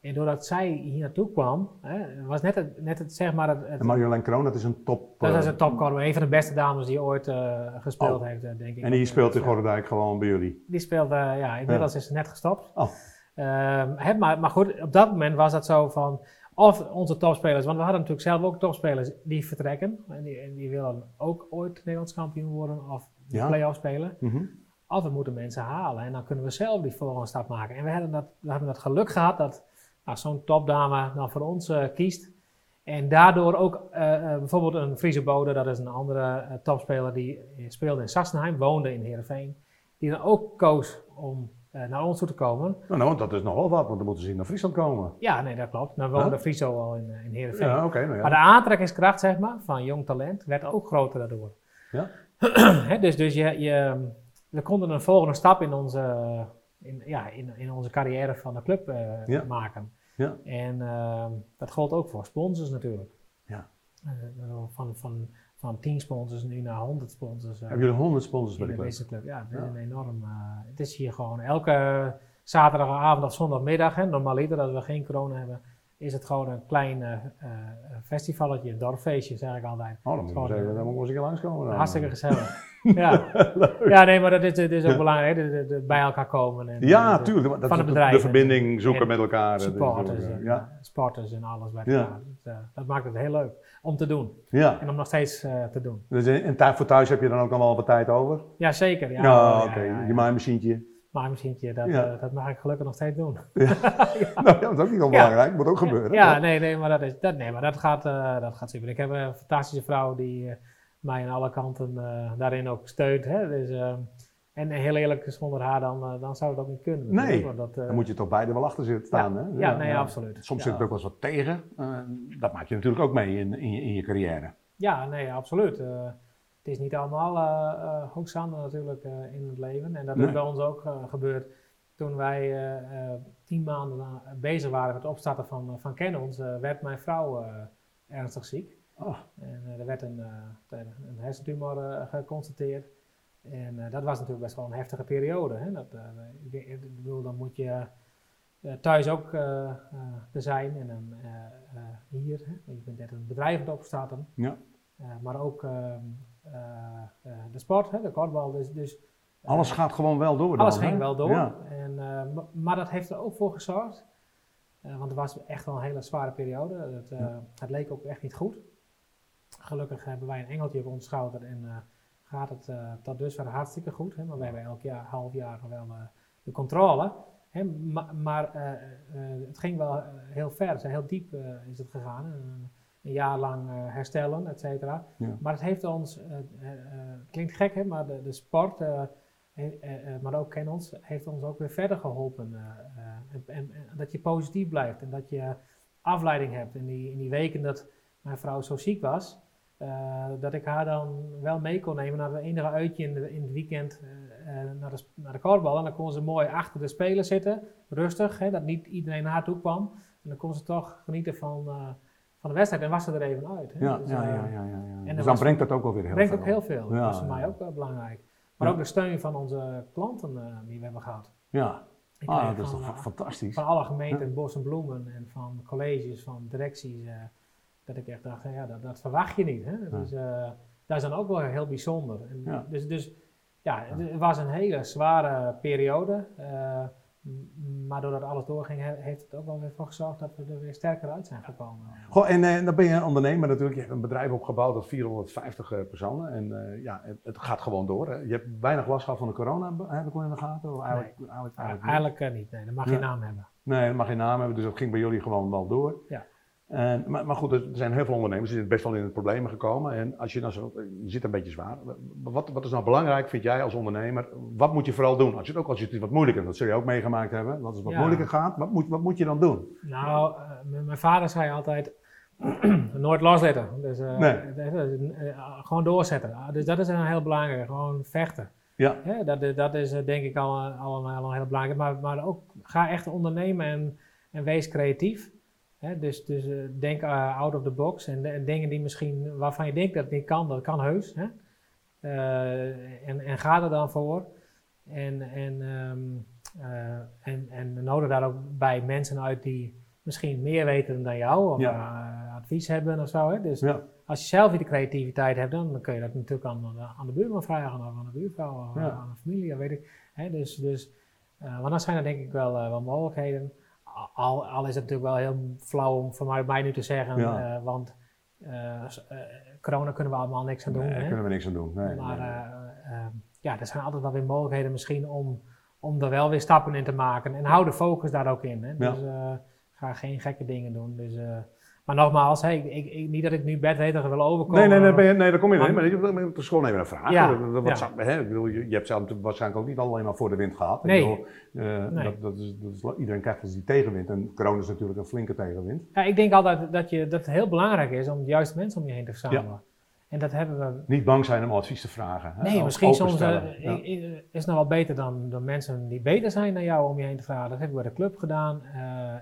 En doordat zij hier naartoe kwam, hè, was net het, net het zeg maar, het, het- Marjolein Kroon, dat is een top. dat eh, is een topkorper, een van de beste dames die ooit eh, gespeeld Oh. heeft, eh, denk ik. En die speelt in Ja. Gordijk gewoon bij jullie. Die speelde, ja, inmiddels is ze net gestopt. Oh. Ehm, hè, maar, maar goed, op dat moment was dat zo van, of onze topspelers, want we hadden natuurlijk zelf ook topspelers die vertrekken. En die, en die willen ook ooit Nederlands kampioen worden of Ja. play-off spelen. Mhm. Of we moeten mensen halen en dan kunnen we zelf die volgende stap maken. En we hebben dat, we hebben dat geluk gehad dat nou, zo'n topdame dan voor ons eh, kiest. En daardoor ook eh, eh, bijvoorbeeld een Friese Bode, dat is een andere topspeler die speelde in Sassenheim, woonde in Heerenveen. Die dan ook koos om naar ons toe te komen. Nou, nou, dat is nog wel wat, want dan moeten ze naar Friesland komen. Ja, nee, dat klopt. Dan woonde Huh? Friso al in, in Heerenveen. Ja, nou ja. Maar de aantrekkingskracht zeg maar, van jong talent werd ook groter daardoor. Ja. Dus dus je, je, we konden een volgende stap in onze, in, ja, in, in onze carrière van de club eh, Ja. maken. Ja. En ehm, dat gold ook voor sponsors natuurlijk. Ja. Eh, van, van, van 10 sponsors nu naar 100 sponsors. eh, Hebben jullie 100 sponsors bij de de club? Ja, het is een enorm. eh, het is hier gewoon elke zaterdagavond of zondagmiddag, hè, normaliter als we geen corona hebben, is het gewoon een klein eh, festivalletje, een dorpfeestje zeg ik altijd. Oh, dan moet ik Gewoon, dan moet ik eens een keer langskomen. dan. Hartstikke gezellig. ja. ja, nee, maar dat is, dat is ook belangrijk, hè, de- de- de- bij elkaar komen. En, Ja, eh, de tuurlijk. Dat van is de de, verbinding zoeken En met elkaar. Supporters en ja. sporters en alles bij Ja. elkaar. Dat, dat maakt het heel leuk om te doen ja. en om nog steeds te doen. Dus en voor thuis heb je dan ook nog wel wat tijd over? Ja, zeker. Ja, ja, oké. ja. Je maaimachientje. Maar misschien, dat, Ja. eh, dat mag ik gelukkig nog steeds doen. nou, ja, dat is ook niet onbelangrijk. Moet ook gebeuren. Ja, nee, nee, maar dat, is, dat, nee, maar dat, gaat, eh, dat gaat super. Ik heb een fantastische vrouw die eh, mij aan alle kanten daarin ook steunt. Hè? Dus, en heel eerlijk, zonder haar dan, dan zou het ook niet kunnen. Nee, want dat, Dan moet je toch beide wel achter zitten staan. ja, hè? ja, nee, absoluut. Soms Ja. zit er ook wel eens wat tegen. Dat maak je natuurlijk ook mee in, in, je, in je carrière. Ja, nee, absoluut. Het is niet allemaal hoogstaande natuurlijk eh, in het leven. En dat Nee. is bij ons ook gebeurd toen wij tien maanden bezig waren met het opstarten van, van Canons, werd mijn vrouw ernstig ziek. Oh, En er werd een, een hersentumor geconstateerd. En dat was natuurlijk best wel een heftige periode. Hè? Dat, eh, ik, bedoel, dan moet je thuis ook er zijn en dan hier. Hè? Je bent net een bedrijf aan het opstarten. Ja. Maar ook ehm, eh, eh, de sport, hè? de kortbal. Dus, dus, eh, alles gaat gewoon wel door. Dan, alles hè? ging wel door. Ja. En, eh, ma- maar dat heeft er ook voor gezorgd. eh, want het was echt wel een hele zware periode. Het, eh, Ja. het leek ook echt niet goed. Gelukkig hebben wij een engeltje op ons schouder en eh, gaat het eh, tot dusver hartstikke goed. Hè? Maar wij hebben elk jaar, half jaar wel eh, de controle. Maar eh, eh, het ging wel eh, heel ver, heel diep eh, is het gegaan. Een, jaar lang eh, herstellen, et cetera. Ja. Maar het heeft ons, eh, eh, klinkt gek hè, maar de, de sport, maar ook ken ons, heeft ons ook weer verder geholpen. eh, eh, en, en- en dat je positief blijft en dat je afleiding hebt. In die, in die weken dat mijn vrouw zo ziek was, dat ik haar dan wel mee kon nemen naar de enige uitje in, de, in het weekend naar, de, naar de korfbal. En dan kon ze mooi achter de speler zitten, rustig, hè, dat niet iedereen naar haar toe kwam. En dan kon ze toch genieten van, van de wedstrijd en was ze er even uit. Hè. Ja, Dus, ja, eh, ja, ja, ja, ja. er Dus dan brengt dat ook wel weer heel brengt veel. ook heel veel. Ja, dat is voor mij ja. ook wel belangrijk. Maar Ja. ook de steun van onze klanten eh, die we hebben gehad. Ja, Ik Ah, dat is toch eh, fantastisch. van alle gemeenten Bos en Bloemen en van colleges, van directies, eh, dat ik echt dacht, ja, dat, dat verwacht je niet. Hè? Dus eh, dat is dan ook wel heel bijzonder. En Ja. Dus, dus ja, het was een hele zware periode. Maar doordat alles doorging, he- heeft het ook wel weer voor gezorgd dat we er weer sterker uit zijn gekomen. Goh, en eh, dan ben je een ondernemer natuurlijk. Je hebt een bedrijf opgebouwd dat 450 eh, personen. En eh, ja, het, het gaat gewoon door. Hè. Je hebt weinig last gehad van de corona, heb ik wel in de gaten? Of eigenlijk, eigenlijk, eigenlijk niet? eigenlijk niet, nee, dat mag Ja. geen naam hebben. Nee, dat mag geen naam hebben, dus dat ging bij jullie gewoon wel door. Ja. En, maar, maar goed, er zijn heel veel ondernemers die zijn best wel in de problemen gekomen. En als je dan zo, je zit een beetje zwaar. Wat, wat is nou belangrijk, vind jij als ondernemer? Wat moet je vooral doen? Als je het ook als je het wat moeilijker, dat zul je ook meegemaakt hebben, dat het wat Ja. moeilijker gaat. Wat moet, wat moet je dan doen? Nou, eh, mijn vader zei altijd, nooit loslaten. Dus eh, Nee. eh, gewoon doorzetten. Ah, Dus dat is een heel belangrijk, gewoon vechten. Ja. Dat, is- dat is denk ik al, al, al een heel belangrijk. Maar, maar ook ga echt ondernemen en, en wees creatief. Hè, dus dus eh, denk eh, out of the box en, en dingen die misschien, waarvan je denkt dat het niet kan, dat kan heus. Hè? Eh, en, en ga er dan voor. En, en, ehm, eh, en, en nodig daar ook bij mensen uit die misschien meer weten dan jou of Ja. advies hebben of zo. Hè? Dus Ja. als je zelf die creativiteit hebt, dan, dan kun je dat natuurlijk aan, de- aan de buurman vragen of aan de buurvrouw of Ja. aan de familie, weet ik. Hè? Dus, dus, want dan zijn er denk ik wel, wel mogelijkheden. Al, al is het natuurlijk wel heel flauw om voor mij, nu te zeggen, Ja. eh, want eh, eh, corona kunnen we allemaal niks aan doen. Nee, daar kunnen we niks aan doen. Nee, maar nee, ja, er zijn altijd wel weer mogelijkheden misschien om, om er wel weer stappen in te maken. En hou de focus daar ook in. Hè? Dus ga geen gekke dingen doen. Dus, maar nogmaals, hey, ik, ik, niet dat ik nu bedweter wil overkomen. Nee, nee, nee, nee, daar kom je niet. Maar- het is gewoon even een vraag. Ja, Dat- dat- wat ja. zou- hè, ik bedoel, je, je hebt zelf waarschijnlijk ook niet alleen maar voor de wind gehad. Ik Nee. bedoel, eh, Nee. dat, dat is, dat is, iedereen krijgt dus die tegenwind. En corona is natuurlijk een flinke tegenwind. Ja, ik denk altijd dat, je, dat het heel belangrijk is om de juiste mensen om je heen te verzamelen. En dat hebben we Niet bang zijn om advies te vragen. Hè? Nee, misschien soms eh, Ja. is het nog wel beter dan, dan mensen die beter zijn dan jou om je heen te vragen. Dat heb ik bij de club gedaan. eh,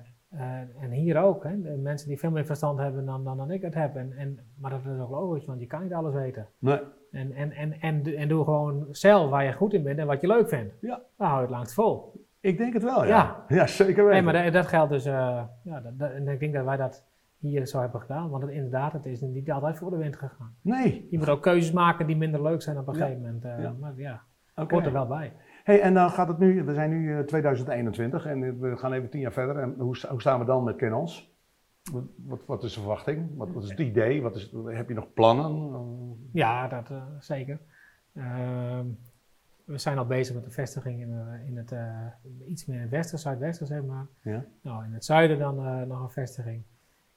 en hier ook. Hè. De mensen die veel meer verstand hebben dan, dan, dan ik het heb. En, en, maar dat is ook logisch, want je kan niet alles weten. Nee. En, en, en, en, en doe gewoon zelf waar je goed in bent en wat je leuk vindt. Ja. Dan hou je het langst vol. Ik denk het wel, ja. Ja. Ja, zeker weten. Nee, maar dat, dat geldt dus. eh, ja, dat, dat- en ik denk dat wij dat hier zo hebben gedaan. Want het, inderdaad, het is niet altijd voor de wind gegaan. Nee. Je moet ook keuzes maken die minder leuk zijn op een Ja. gegeven moment. eh, Ja. Maar ja, Oké. hoort er wel bij. Hey, en dan gaat het nu, we zijn nu eh, 2021 en we gaan even tien jaar verder. En hoe, sta- hoe staan we dan met Kenons? Wat, wat, wat is de verwachting? Wat, wat is het idee? Wat is, heb je nog plannen? Ja, dat eh, zeker. Ehm, we zijn al bezig met de vestiging in, eh, in het, eh, iets meer westen, zuidwesten zeg maar. Ja. Nou, in het zuiden dan eh, nog een vestiging.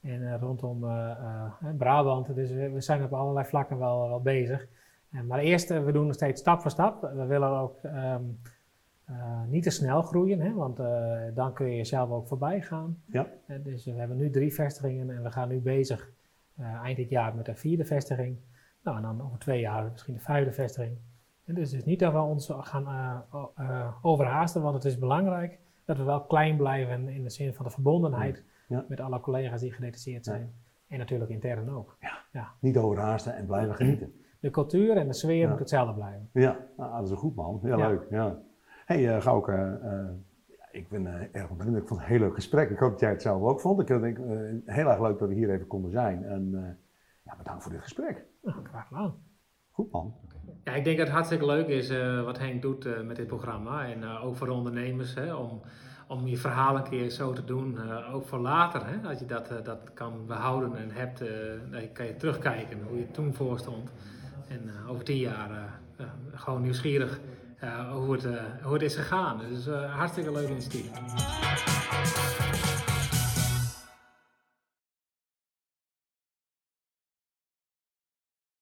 En eh, rondom eh, eh, Brabant. Dus we, we zijn op allerlei vlakken wel, wel bezig. Maar eerst, eh, we doen nog steeds stap voor stap. We willen ook ehm, eh, niet te snel groeien, hè, want eh, dan kun je jezelf ook voorbij gaan. Ja. Dus we hebben nu drie vestigingen en we gaan nu bezig eind dit jaar met de vierde vestiging. Nou, en dan over twee jaar misschien de vijfde vestiging. En dus het is niet dat we ons gaan overhaasten, want het is belangrijk dat we wel klein blijven in de zin van de verbondenheid Ja. met alle collega's die gedetacheerd Ja. zijn. En natuurlijk intern ook. Niet overhaasten en blijven genieten. De cultuur en de sfeer Ja. moet hetzelfde blijven. Ja, nou, dat is een goed man. Ja, Ja. leuk. Ja. hey, uh, Gauke, eh, ja, ik ben eh, erg onder de indruk van een heel leuk gesprek. Ik hoop dat jij het zelf ook vond. Ik denk eh, heel erg leuk dat we hier even konden zijn. En eh, ja, bedankt voor dit gesprek. Nou, graag gedaan. Goed man. Ja, ik denk dat het hartstikke leuk is eh, wat Henk doet eh, met dit programma. En eh, ook voor de ondernemers, hè, om, om je verhaal een keer zo te doen. eh, ook voor later, hè, als je dat, eh, dat kan behouden en hebt, eh, dan kan je terugkijken hoe je toen voor stond. En eh, over tien jaar eh, eh, gewoon nieuwsgierig hoe, het, hoe het is gegaan. Dus hartstikke leuk initiatief.